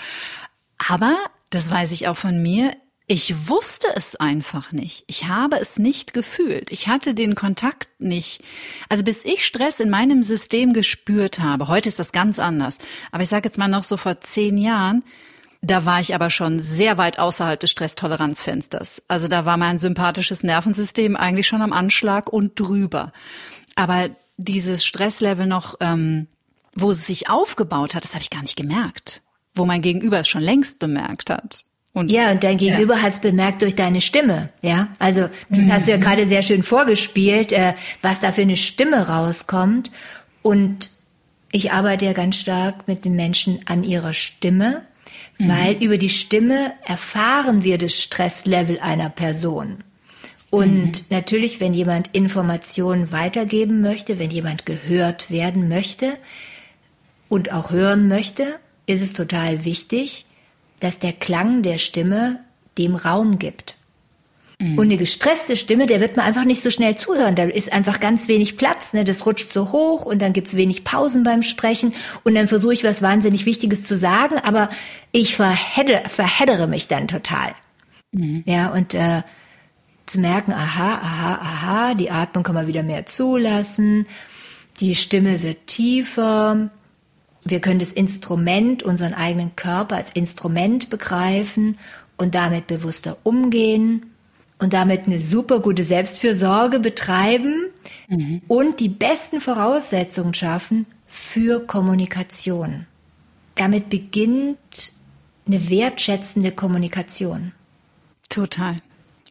Aber, das weiß ich auch von mir, ich wusste es einfach nicht. Ich habe es nicht gefühlt. Ich hatte den Kontakt nicht. Also bis ich Stress in meinem System gespürt habe, heute ist das ganz anders. Aber ich sage jetzt mal noch so vor zehn Jahren, da war ich aber schon sehr weit außerhalb des Stresstoleranzfensters. Also da war mein sympathisches Nervensystem eigentlich schon am Anschlag und drüber. Aber dieses Stresslevel noch, ähm, wo es sich aufgebaut hat, das habe ich gar nicht gemerkt. Wo mein Gegenüber es schon längst bemerkt hat. Und, ja, und dein Gegenüber ja. hat es bemerkt durch deine Stimme, ja. Also das mhm. hast du ja gerade sehr schön vorgespielt, äh, was da für eine Stimme rauskommt. Und ich arbeite ja ganz stark mit den Menschen an ihrer Stimme, mhm. weil über die Stimme erfahren wir das Stresslevel einer Person. Und mhm. natürlich, wenn jemand Informationen weitergeben möchte, wenn jemand gehört werden möchte und auch hören möchte, ist es total wichtig, dass der Klang der Stimme dem Raum gibt. Mhm. Und eine gestresste Stimme, der wird man einfach nicht so schnell zuhören. Da ist einfach ganz wenig Platz. Ne? Das rutscht so hoch und dann gibt's wenig Pausen beim Sprechen. Und dann versuche ich was wahnsinnig Wichtiges zu sagen, aber ich verheddere, verheddere mich dann total. Mhm. Ja, und äh, zu merken, aha, aha, aha, die Atmung kann man wieder mehr zulassen, die Stimme wird tiefer, wir können das Instrument, unseren eigenen Körper als Instrument begreifen und damit bewusster umgehen und damit eine super gute Selbstfürsorge betreiben mhm. und die besten Voraussetzungen schaffen für Kommunikation. Damit beginnt eine wertschätzende Kommunikation. Total.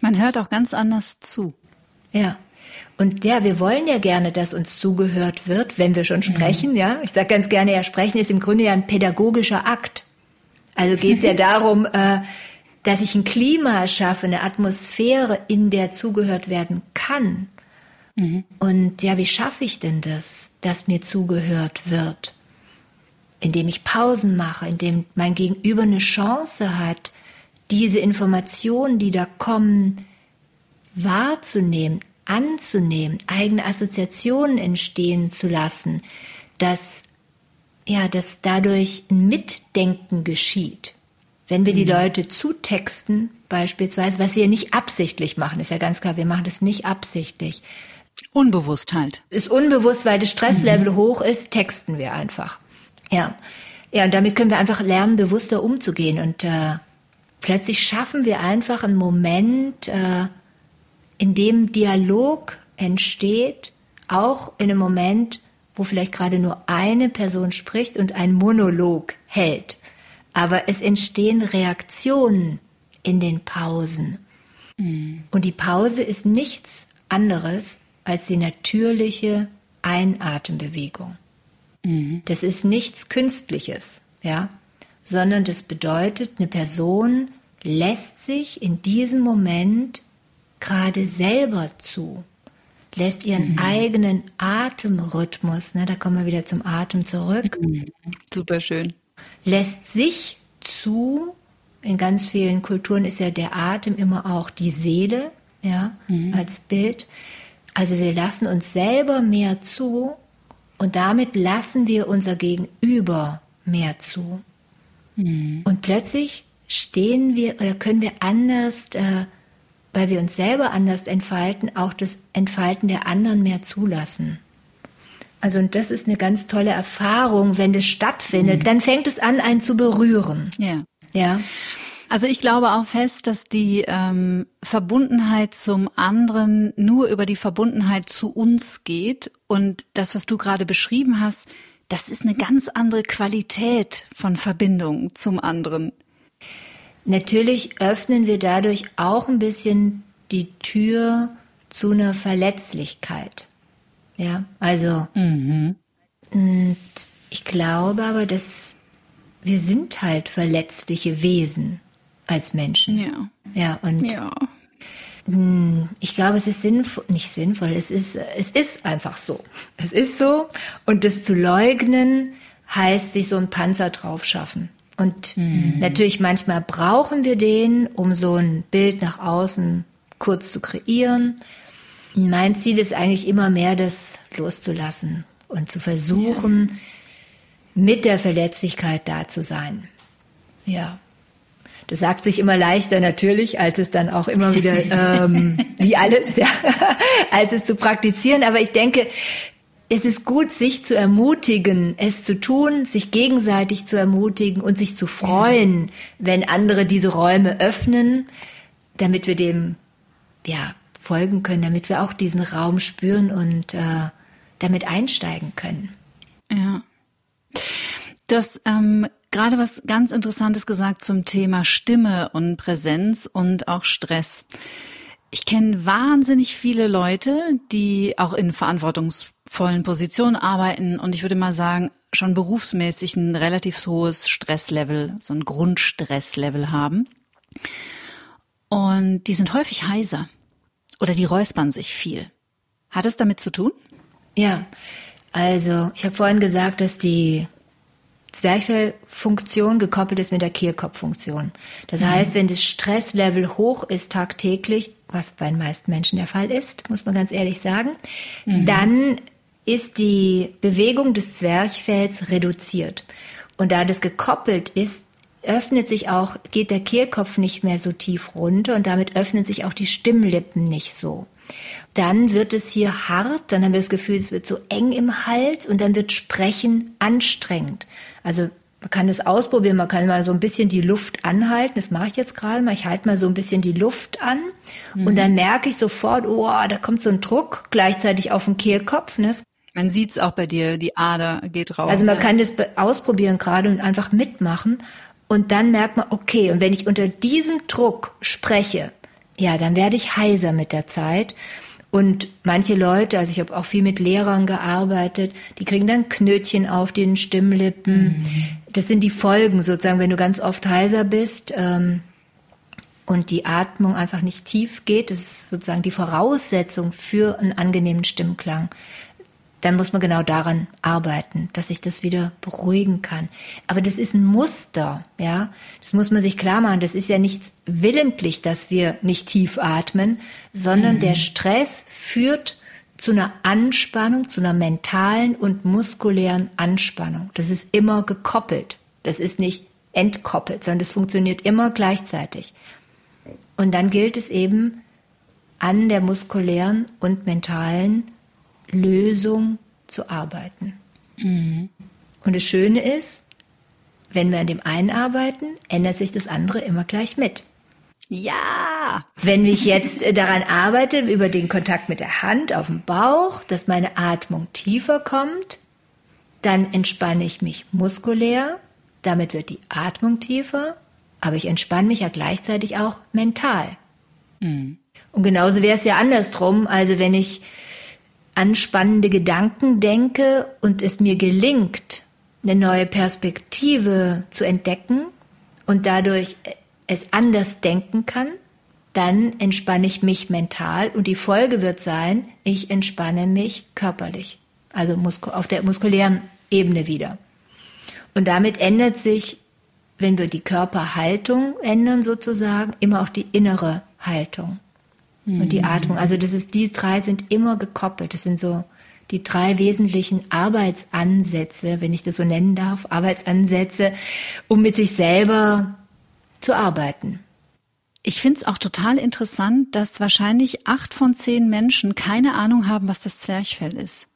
Man hört auch ganz anders zu. Ja. Und ja, wir wollen ja gerne, dass uns zugehört wird, wenn wir schon sprechen, mhm. ja. Ich sage ganz gerne, ja, sprechen ist im Grunde ja ein pädagogischer Akt. Also geht es ja darum, äh, dass ich ein Klima schaffe, eine Atmosphäre, in der zugehört werden kann. Mhm. Und ja, wie schaffe ich denn das, dass mir zugehört wird? Indem ich Pausen mache, indem mein Gegenüber eine Chance hat, diese Informationen, die da kommen, wahrzunehmen, anzunehmen, eigene Assoziationen entstehen zu lassen, dass ja, dass dadurch ein Mitdenken geschieht. Wenn wir die mhm. Leute zutexten, beispielsweise, was wir nicht absichtlich machen, ist ja ganz klar, wir machen das nicht absichtlich. Unbewusst halt. Ist unbewusst, weil das Stresslevel mhm. hoch ist, texten wir einfach. Ja. Ja, und damit können wir einfach lernen, bewusster umzugehen. Und äh, plötzlich schaffen wir einfach einen Moment, äh, in dem Dialog entsteht, auch in einem Moment, wo vielleicht gerade nur eine Person spricht und ein Monolog hält. Aber es entstehen Reaktionen in den Pausen. Mhm. Und die Pause ist nichts anderes als die natürliche Einatembewegung. Mhm. Das ist nichts Künstliches, ja, sondern das bedeutet, eine Person lässt sich in diesem Moment gerade selber zu, lässt ihren mhm. eigenen Atemrhythmus, ne, da kommen wir wieder zum Atem zurück. Mhm. Super schön. Lässt sich zu, in ganz vielen Kulturen ist ja der Atem immer auch die Seele, ja, mhm. als Bild. Also wir lassen uns selber mehr zu und damit lassen wir unser Gegenüber mehr zu. Mhm. Und plötzlich stehen wir oder können wir anders äh, weil wir uns selber anders entfalten, auch das Entfalten der anderen mehr zulassen. Also und das ist eine ganz tolle Erfahrung, wenn das stattfindet, mhm. dann fängt es an, einen zu berühren. Ja. Ja. Also ich glaube auch fest, dass die ähm, Verbundenheit zum anderen nur über die Verbundenheit zu uns geht und das, was du gerade beschrieben hast, das ist eine ganz andere Qualität von Verbindung zum anderen. Natürlich öffnen wir dadurch auch ein bisschen die Tür zu einer Verletzlichkeit. Ja, also mhm. und ich glaube aber, dass wir sind halt verletzliche Wesen als Menschen. Ja. Ja, und ja. ich glaube, es ist sinnvoll, nicht sinnvoll, es ist, es ist einfach so. Es ist so. Und das zu leugnen heißt, sich so einen Panzer drauf schaffen. Und mhm. natürlich manchmal brauchen wir den, um so ein Bild nach außen kurz zu kreieren. Mein Ziel ist eigentlich immer mehr, das loszulassen und zu versuchen, ja. mit der Verletzlichkeit da zu sein. Ja. Das sagt sich immer leichter natürlich, als es dann auch immer wieder, ähm, wie alles, ja, als es zu praktizieren. Aber ich denke, es ist gut, sich zu ermutigen, es zu tun, sich gegenseitig zu ermutigen und sich zu freuen, wenn andere diese Räume öffnen, damit wir dem ja folgen können, damit wir auch diesen Raum spüren und äh, damit einsteigen können. Ja. Das ähm, gerade was ganz Interessantes gesagt zum Thema Stimme und Präsenz und auch Stress. Ich kenne wahnsinnig viele Leute, die auch in verantwortungsvollen Positionen arbeiten und ich würde mal sagen, schon berufsmäßig ein relativ hohes Stresslevel, so ein Grundstresslevel haben. Und die sind häufig heiser oder die räuspern sich viel. Hat es damit zu tun? Ja, also ich habe vorhin gesagt, dass die Zwerchfellfunktion gekoppelt ist mit der Kehlkopffunktion. Das mhm. heißt, wenn das Stresslevel hoch ist tagtäglich, was bei den meisten Menschen der Fall ist, muss man ganz ehrlich sagen, mhm. dann ist die Bewegung des Zwerchfells reduziert. Und da das gekoppelt ist, öffnet sich auch, geht der Kehlkopf nicht mehr so tief runter und damit öffnen sich auch die Stimmlippen nicht so. Dann wird es hier hart, dann haben wir das Gefühl, es wird so eng im Hals und dann wird Sprechen anstrengend. Also man kann das ausprobieren, man kann mal so ein bisschen die Luft anhalten. Das mache ich jetzt gerade mal. Ich halte mal so ein bisschen die Luft an mhm. und dann merke ich sofort, oh, da kommt so ein Druck gleichzeitig auf den Kehlkopf. Ne? Man sieht's auch bei dir, die Ader geht raus. Also man kann das ausprobieren gerade und einfach mitmachen. Und dann merkt man, okay, und wenn ich unter diesem Druck spreche, ja, dann werde ich heiser mit der Zeit. Und manche Leute, also ich habe auch viel mit Lehrern gearbeitet, die kriegen dann Knötchen auf den Stimmlippen. Mhm. Das sind die Folgen sozusagen, wenn du ganz oft heiser bist ähm, und die Atmung einfach nicht tief geht. Das ist sozusagen die Voraussetzung für einen angenehmen Stimmklang dann muss man genau daran arbeiten, dass ich das wieder beruhigen kann. Aber das ist ein Muster, ja. Das muss man sich klar machen. Das ist ja nicht willentlich, dass wir nicht tief atmen, sondern mhm. der Stress führt zu einer Anspannung, zu einer mentalen und muskulären Anspannung. Das ist immer gekoppelt. Das ist nicht entkoppelt, sondern das funktioniert immer gleichzeitig. Und dann gilt es eben, an der muskulären und mentalen Lösung zu arbeiten. Mhm. Und das Schöne ist, wenn wir an dem einen arbeiten, ändert sich das andere immer gleich mit. Ja! Wenn ich jetzt daran arbeite, über den Kontakt mit der Hand auf dem Bauch, dass meine Atmung tiefer kommt, dann entspanne ich mich muskulär, damit wird die Atmung tiefer, aber ich entspanne mich ja gleichzeitig auch mental. Mhm. Und genauso wäre es ja andersrum. Also wenn ich anspannende Gedanken denke und es mir gelingt, eine neue Perspektive zu entdecken und dadurch es anders denken kann, dann entspanne ich mich mental und die Folge wird sein, ich entspanne mich körperlich, also auf der muskulären Ebene wieder. Und damit ändert sich, wenn wir die Körperhaltung ändern sozusagen, immer auch die innere Haltung und die Atmung. Also das ist, die drei sind immer gekoppelt. Das sind so die drei wesentlichen Arbeitsansätze, wenn ich das so nennen darf, Arbeitsansätze, um mit sich selber zu arbeiten. Ich finde es auch total interessant, dass wahrscheinlich acht von zehn Menschen keine Ahnung haben, was das Zwerchfell ist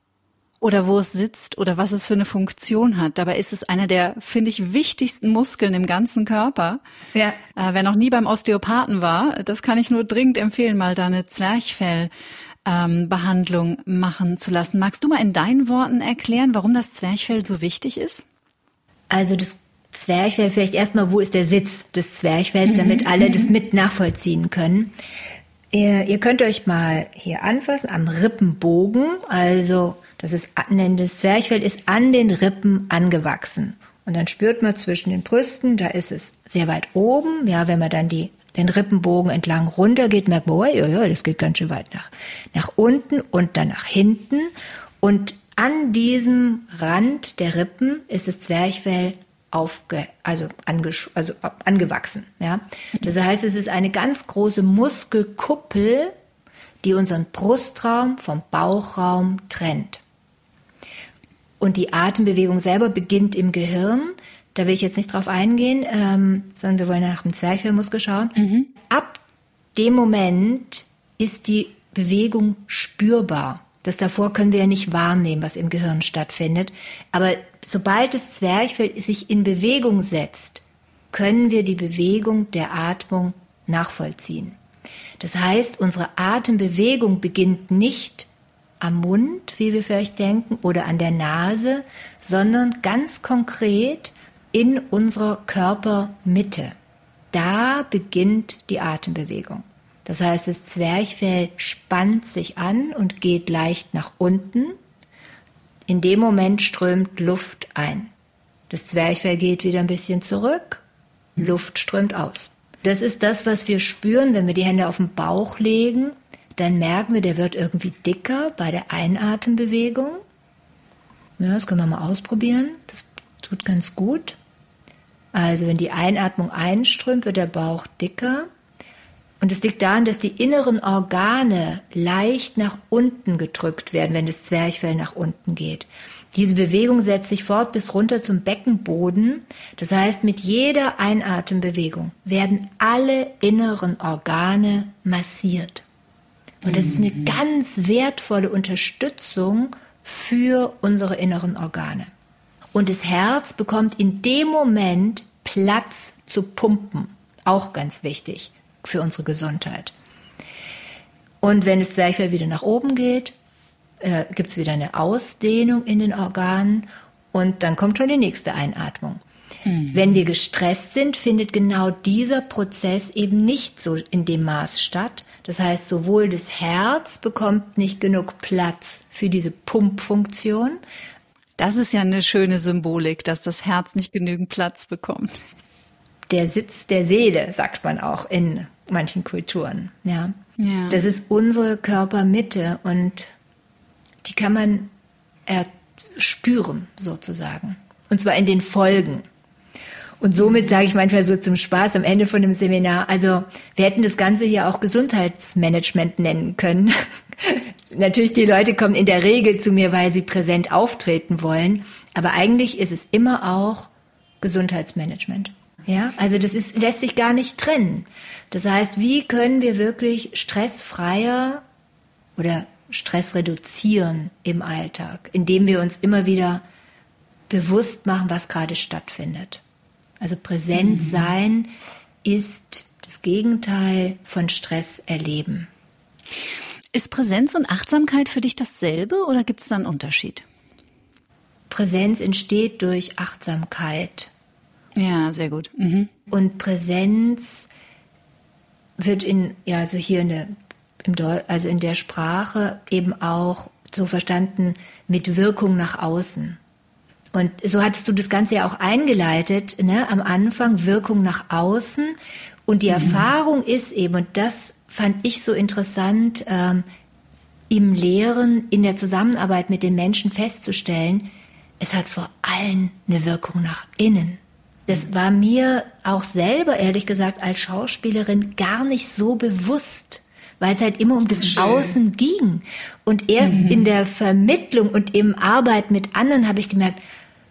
oder wo es sitzt oder was es für eine Funktion hat. Dabei ist es einer der, finde ich, wichtigsten Muskeln im ganzen Körper. Ja. Äh, wer noch nie beim Osteopathen war, das kann ich nur dringend empfehlen, mal da eine Zwerchfellbehandlung ähm, machen zu lassen. Magst du mal in deinen Worten erklären, warum das Zwerchfell so wichtig ist? Also das Zwerchfell, vielleicht erstmal, wo ist der Sitz des Zwerchfells, damit alle das mit nachvollziehen können. Ihr, ihr könnt euch mal hier anfassen am Rippenbogen, also das ist, das Zwerchfell ist an den Rippen angewachsen. Und dann spürt man zwischen den Brüsten, da ist es sehr weit oben. Ja, wenn man dann die, den Rippenbogen entlang runtergeht, merkt man, oh, ja, ja, das geht ganz schön weit nach, nach unten und dann nach hinten. Und an diesem Rand der Rippen ist das Zwerchfell aufge, also, angesch also angewachsen. Ja, das heißt, es ist eine ganz große Muskelkuppel, die unseren Brustraum vom Bauchraum trennt. Und die Atembewegung selber beginnt im Gehirn. Da will ich jetzt nicht drauf eingehen, ähm, sondern wir wollen nach dem Zwerchfellmuskel schauen. Mhm. Ab dem Moment ist die Bewegung spürbar. Das davor können wir ja nicht wahrnehmen, was im Gehirn stattfindet. Aber sobald das Zwerchfell sich in Bewegung setzt, können wir die Bewegung der Atmung nachvollziehen. Das heißt, unsere Atembewegung beginnt nicht am Mund, wie wir vielleicht denken, oder an der Nase, sondern ganz konkret in unserer Körpermitte. Da beginnt die Atembewegung. Das heißt, das Zwerchfell spannt sich an und geht leicht nach unten. In dem Moment strömt Luft ein. Das Zwerchfell geht wieder ein bisschen zurück. Luft strömt aus. Das ist das, was wir spüren, wenn wir die Hände auf den Bauch legen. Dann merken wir, der wird irgendwie dicker bei der Einatembewegung. Ja, das können wir mal ausprobieren. Das tut ganz gut. Also wenn die Einatmung einströmt, wird der Bauch dicker. Und es liegt daran, dass die inneren Organe leicht nach unten gedrückt werden, wenn das Zwerchfell nach unten geht. Diese Bewegung setzt sich fort bis runter zum Beckenboden. Das heißt, mit jeder Einatembewegung werden alle inneren Organe massiert. Und das ist eine mhm. ganz wertvolle Unterstützung für unsere inneren Organe. Und das Herz bekommt in dem Moment Platz zu pumpen. Auch ganz wichtig für unsere Gesundheit. Und wenn das Zwerchfell wieder nach oben geht, äh, gibt es wieder eine Ausdehnung in den Organen und dann kommt schon die nächste Einatmung. Mhm. Wenn wir gestresst sind, findet genau dieser Prozess eben nicht so in dem Maß statt. Das heißt, sowohl das Herz bekommt nicht genug Platz für diese Pumpfunktion. Das ist ja eine schöne Symbolik, dass das Herz nicht genügend Platz bekommt. Der Sitz der Seele, sagt man auch in manchen Kulturen. Ja. ja. Das ist unsere Körpermitte und die kann man spüren sozusagen. Und zwar in den Folgen. Und somit sage ich manchmal so zum Spaß am Ende von dem Seminar, also wir hätten das Ganze hier auch Gesundheitsmanagement nennen können. Natürlich, die Leute kommen in der Regel zu mir, weil sie präsent auftreten wollen. Aber eigentlich ist es immer auch Gesundheitsmanagement. Ja, also das ist, lässt sich gar nicht trennen. Das heißt, wie können wir wirklich stressfreier oder Stress reduzieren im Alltag, indem wir uns immer wieder bewusst machen, was gerade stattfindet. Also präsent mhm. sein ist das Gegenteil von Stress erleben. Ist Präsenz und Achtsamkeit für dich dasselbe oder gibt es da einen Unterschied? Präsenz entsteht durch Achtsamkeit. Ja, sehr gut. Mhm. Und Präsenz wird in, ja, also hier in der, im Deu also in der Sprache eben auch so verstanden mit Wirkung nach außen. Und so hattest du das Ganze ja auch eingeleitet, ne, am Anfang Wirkung nach außen. Und die mhm. Erfahrung ist eben, und das fand ich so interessant, ähm, im Lehren, in der Zusammenarbeit mit den Menschen festzustellen, es hat vor allem eine Wirkung nach innen. Das war mir auch selber, ehrlich gesagt, als Schauspielerin gar nicht so bewusst, weil es halt immer um das Schön. Außen ging. Und erst mhm. in der Vermittlung und im Arbeit mit anderen habe ich gemerkt,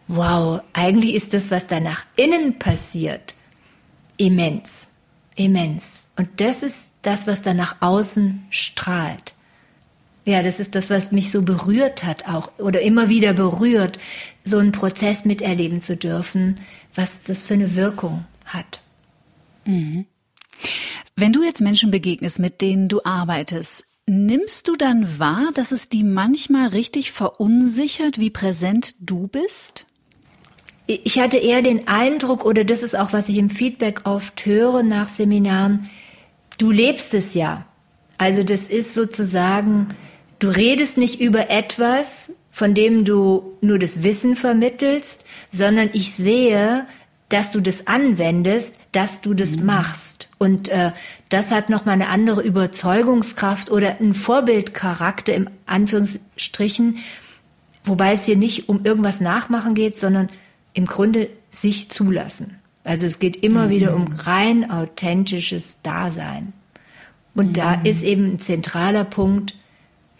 wow, eigentlich ist das, was da nach innen passiert, immens, immens. Und das ist das, was da nach außen strahlt. Ja, das ist das, was mich so berührt hat auch oder immer wieder berührt, so einen Prozess miterleben zu dürfen, was das für eine Wirkung hat. Mhm. Wenn du jetzt Menschen begegnest, mit denen du arbeitest, nimmst du dann wahr, dass es die manchmal richtig verunsichert, wie präsent du bist? Ich hatte eher den Eindruck, oder das ist auch, was ich im Feedback oft höre nach Seminaren, du lebst es ja. Also das ist sozusagen, du redest nicht über etwas, von dem du nur das Wissen vermittelst, sondern ich sehe, dass du das anwendest, dass du das mhm. machst. Und äh, das hat nochmal eine andere Überzeugungskraft oder einen Vorbildcharakter im Anführungsstrichen, wobei es hier nicht um irgendwas nachmachen geht, sondern im Grunde sich zulassen. Also es geht immer mhm. wieder um rein authentisches Dasein. Und mhm. da ist eben ein zentraler Punkt,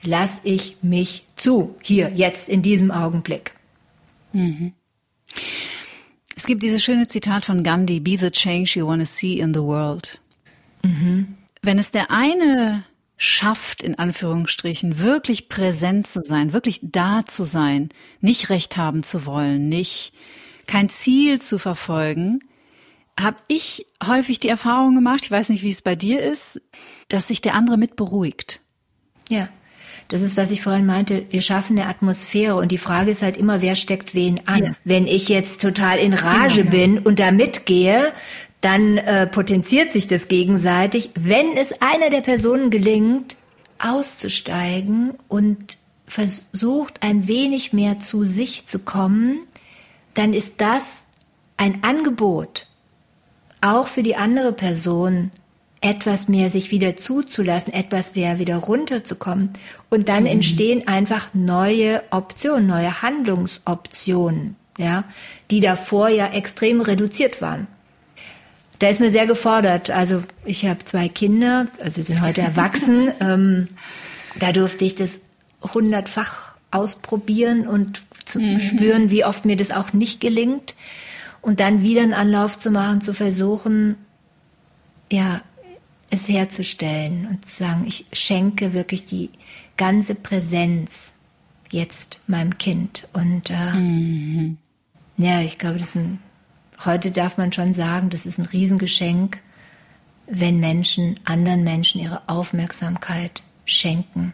lass ich mich zu, hier, jetzt, in diesem Augenblick. Mhm. Es gibt dieses schöne Zitat von Gandhi, Be the change you want to see in the world. Mhm. Wenn es der eine schafft, in Anführungsstrichen, wirklich präsent zu sein, wirklich da zu sein, nicht recht haben zu wollen, nicht kein Ziel zu verfolgen, habe ich häufig die Erfahrung gemacht, ich weiß nicht, wie es bei dir ist, dass sich der andere mit beruhigt. Ja, Das ist, was ich vorhin meinte. Wir schaffen eine Atmosphäre und die Frage ist halt immer, wer steckt wen an. Ja. Wenn ich jetzt total in Rage genau, bin und da mitgehe, dann äh, potenziert sich das gegenseitig. Wenn es einer der Personen gelingt, auszusteigen und versucht, ein wenig mehr zu sich zu kommen, dann ist das ein Angebot, auch für die andere Person etwas mehr sich wieder zuzulassen, etwas mehr wieder runterzukommen. Und dann mhm. entstehen einfach neue Optionen, neue Handlungsoptionen, ja, die davor ja extrem reduziert waren. Da ist mir sehr gefordert. Also ich habe zwei Kinder, also sind heute erwachsen. ähm, da durfte ich das hundertfach ausprobieren und zu mhm. spüren, wie oft mir das auch nicht gelingt. Und dann wieder einen Anlauf zu machen, zu versuchen, ja, es herzustellen und zu sagen, ich schenke wirklich die ganze Präsenz jetzt meinem Kind. Und äh, mhm. ja, ich glaube, das ist ein, heute darf man schon sagen, das ist ein Riesengeschenk, wenn Menschen anderen Menschen ihre Aufmerksamkeit schenken.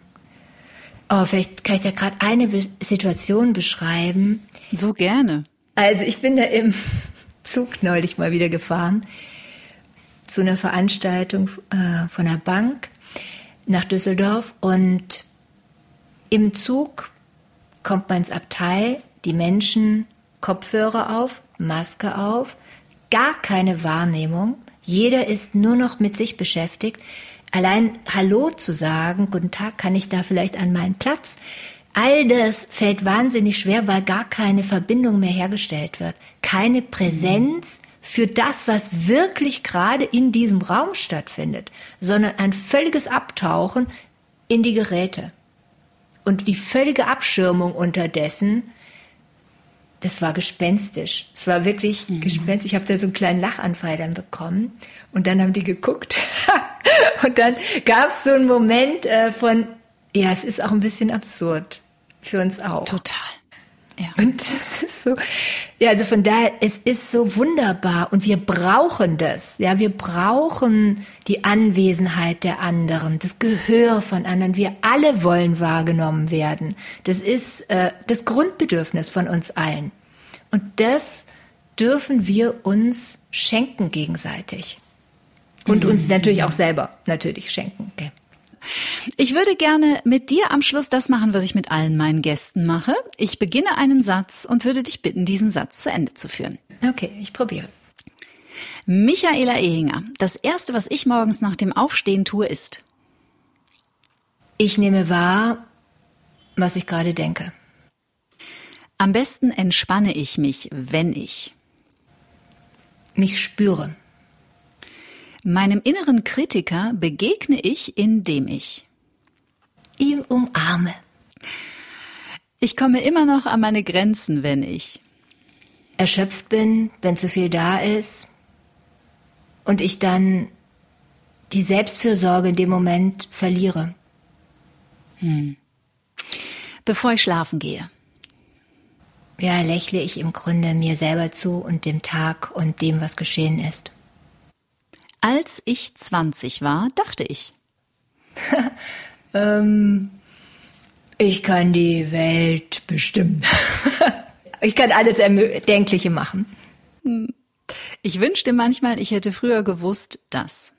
Oh, vielleicht kann ich da gerade eine Situation beschreiben. So gerne. Also ich bin da im Zug neulich mal wieder gefahren zu einer Veranstaltung äh, von einer Bank nach Düsseldorf und im Zug kommt man ins Abteil, die Menschen Kopfhörer auf, Maske auf, gar keine Wahrnehmung, jeder ist nur noch mit sich beschäftigt. Allein Hallo zu sagen, guten Tag, kann ich da vielleicht an meinen Platz? All das fällt wahnsinnig schwer, weil gar keine Verbindung mehr hergestellt wird. Keine Präsenz, für das, was wirklich gerade in diesem Raum stattfindet, sondern ein völliges Abtauchen in die Geräte. Und die völlige Abschirmung unterdessen, das war gespenstisch. Es war wirklich mhm. gespenstisch. Ich habe da so einen kleinen Lachanfall dann bekommen. Und dann haben die geguckt. und dann gab es so einen Moment äh, von, ja, es ist auch ein bisschen absurd. Für uns auch. Total. Ja. Und das ist so, ja, also von daher, es ist so wunderbar und wir brauchen das. Ja, wir brauchen die Anwesenheit der anderen, das Gehör von anderen. Wir alle wollen wahrgenommen werden. Das ist äh, das Grundbedürfnis von uns allen. Und das dürfen wir uns schenken gegenseitig. Und mhm. uns natürlich auch selber natürlich schenken. Okay. Ich würde gerne mit dir am Schluss das machen, was ich mit allen meinen Gästen mache. Ich beginne einen Satz und würde dich bitten, diesen Satz zu Ende zu führen. Okay, ich probiere. Michaela Ehinger, das erste, was ich morgens nach dem Aufstehen tue, ist. Ich nehme wahr, was ich gerade denke. Am besten entspanne ich mich, wenn ich mich spüre. Meinem inneren Kritiker begegne ich, indem ich ihm umarme. Ich komme immer noch an meine Grenzen, wenn ich erschöpft bin, wenn zu viel da ist und ich dann die Selbstfürsorge in dem Moment verliere. Hm. Bevor ich schlafen gehe. Ja, lächle ich im Grunde mir selber zu und dem Tag und dem, was geschehen ist. Als ich 20 war, dachte ich. ähm, ich kann die Welt bestimmen. ich kann alles Erdenkliche machen. Ich wünschte manchmal, ich hätte früher gewusst, dass.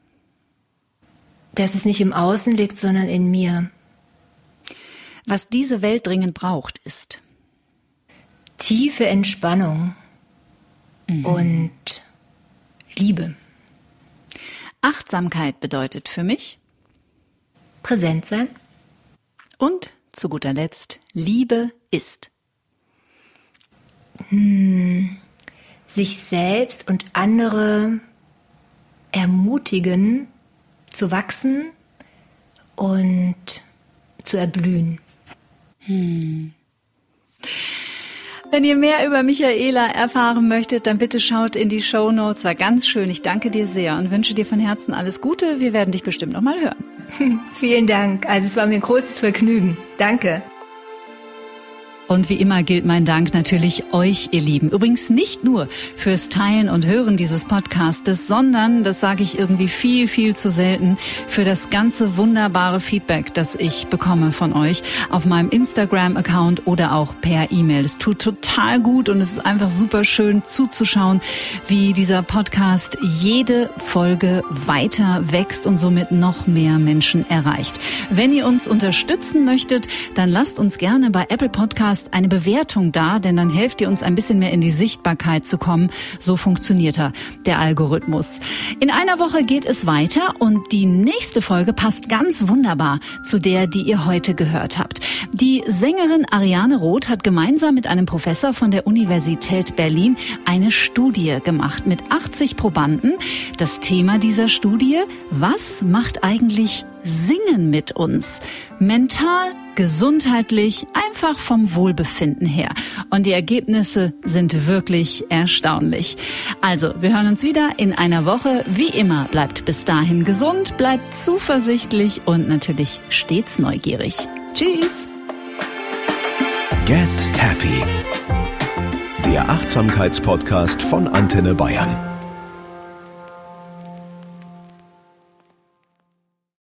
Dass es nicht im Außen liegt, sondern in mir. Was diese Welt dringend braucht, ist tiefe Entspannung mhm. und Liebe. Achtsamkeit bedeutet für mich präsent sein. Und zu guter Letzt, Liebe ist. Hm, sich selbst und andere ermutigen, zu wachsen und zu erblühen. Hm. Wenn ihr mehr über Michaela erfahren möchtet, dann bitte schaut in die Show Notes. War ganz schön. Ich danke dir sehr und wünsche dir von Herzen alles Gute. Wir werden dich bestimmt noch mal hören. Vielen Dank. Also es war mir ein großes Vergnügen. Danke. Und wie immer gilt mein Dank natürlich euch, ihr Lieben. Übrigens nicht nur fürs Teilen und Hören dieses Podcastes, sondern, das sage ich irgendwie viel, viel zu selten, für das ganze wunderbare Feedback, das ich bekomme von euch auf meinem Instagram-Account oder auch per E-Mail. Es tut total gut und es ist einfach super schön zuzuschauen, wie dieser Podcast jede Folge weiter wächst und somit noch mehr Menschen erreicht. Wenn ihr uns unterstützen möchtet, dann lasst uns gerne bei Apple Podcasts Podcast eine Bewertung da, denn dann helft ihr uns ein bisschen mehr in die Sichtbarkeit zu kommen. So funktioniert er, der Algorithmus. In einer Woche geht es weiter und die nächste Folge passt ganz wunderbar zu der, die ihr heute gehört habt. Die Sängerin Ariane Roth hat gemeinsam mit einem Professor von der Universität Berlin eine Studie gemacht mit 80 Probanden. Das Thema dieser Studie, was macht eigentlich Singen mit uns? Mental, gesundheitlich, einfach vom Wohlbefinden her. Und die Ergebnisse sind wirklich erstaunlich. Also, wir hören uns wieder in einer Woche. Wie immer, bleibt bis dahin gesund, bleibt zuversichtlich und natürlich stets neugierig. Tschüss! Get Happy. Der Achtsamkeitspodcast von Antenne Bayern.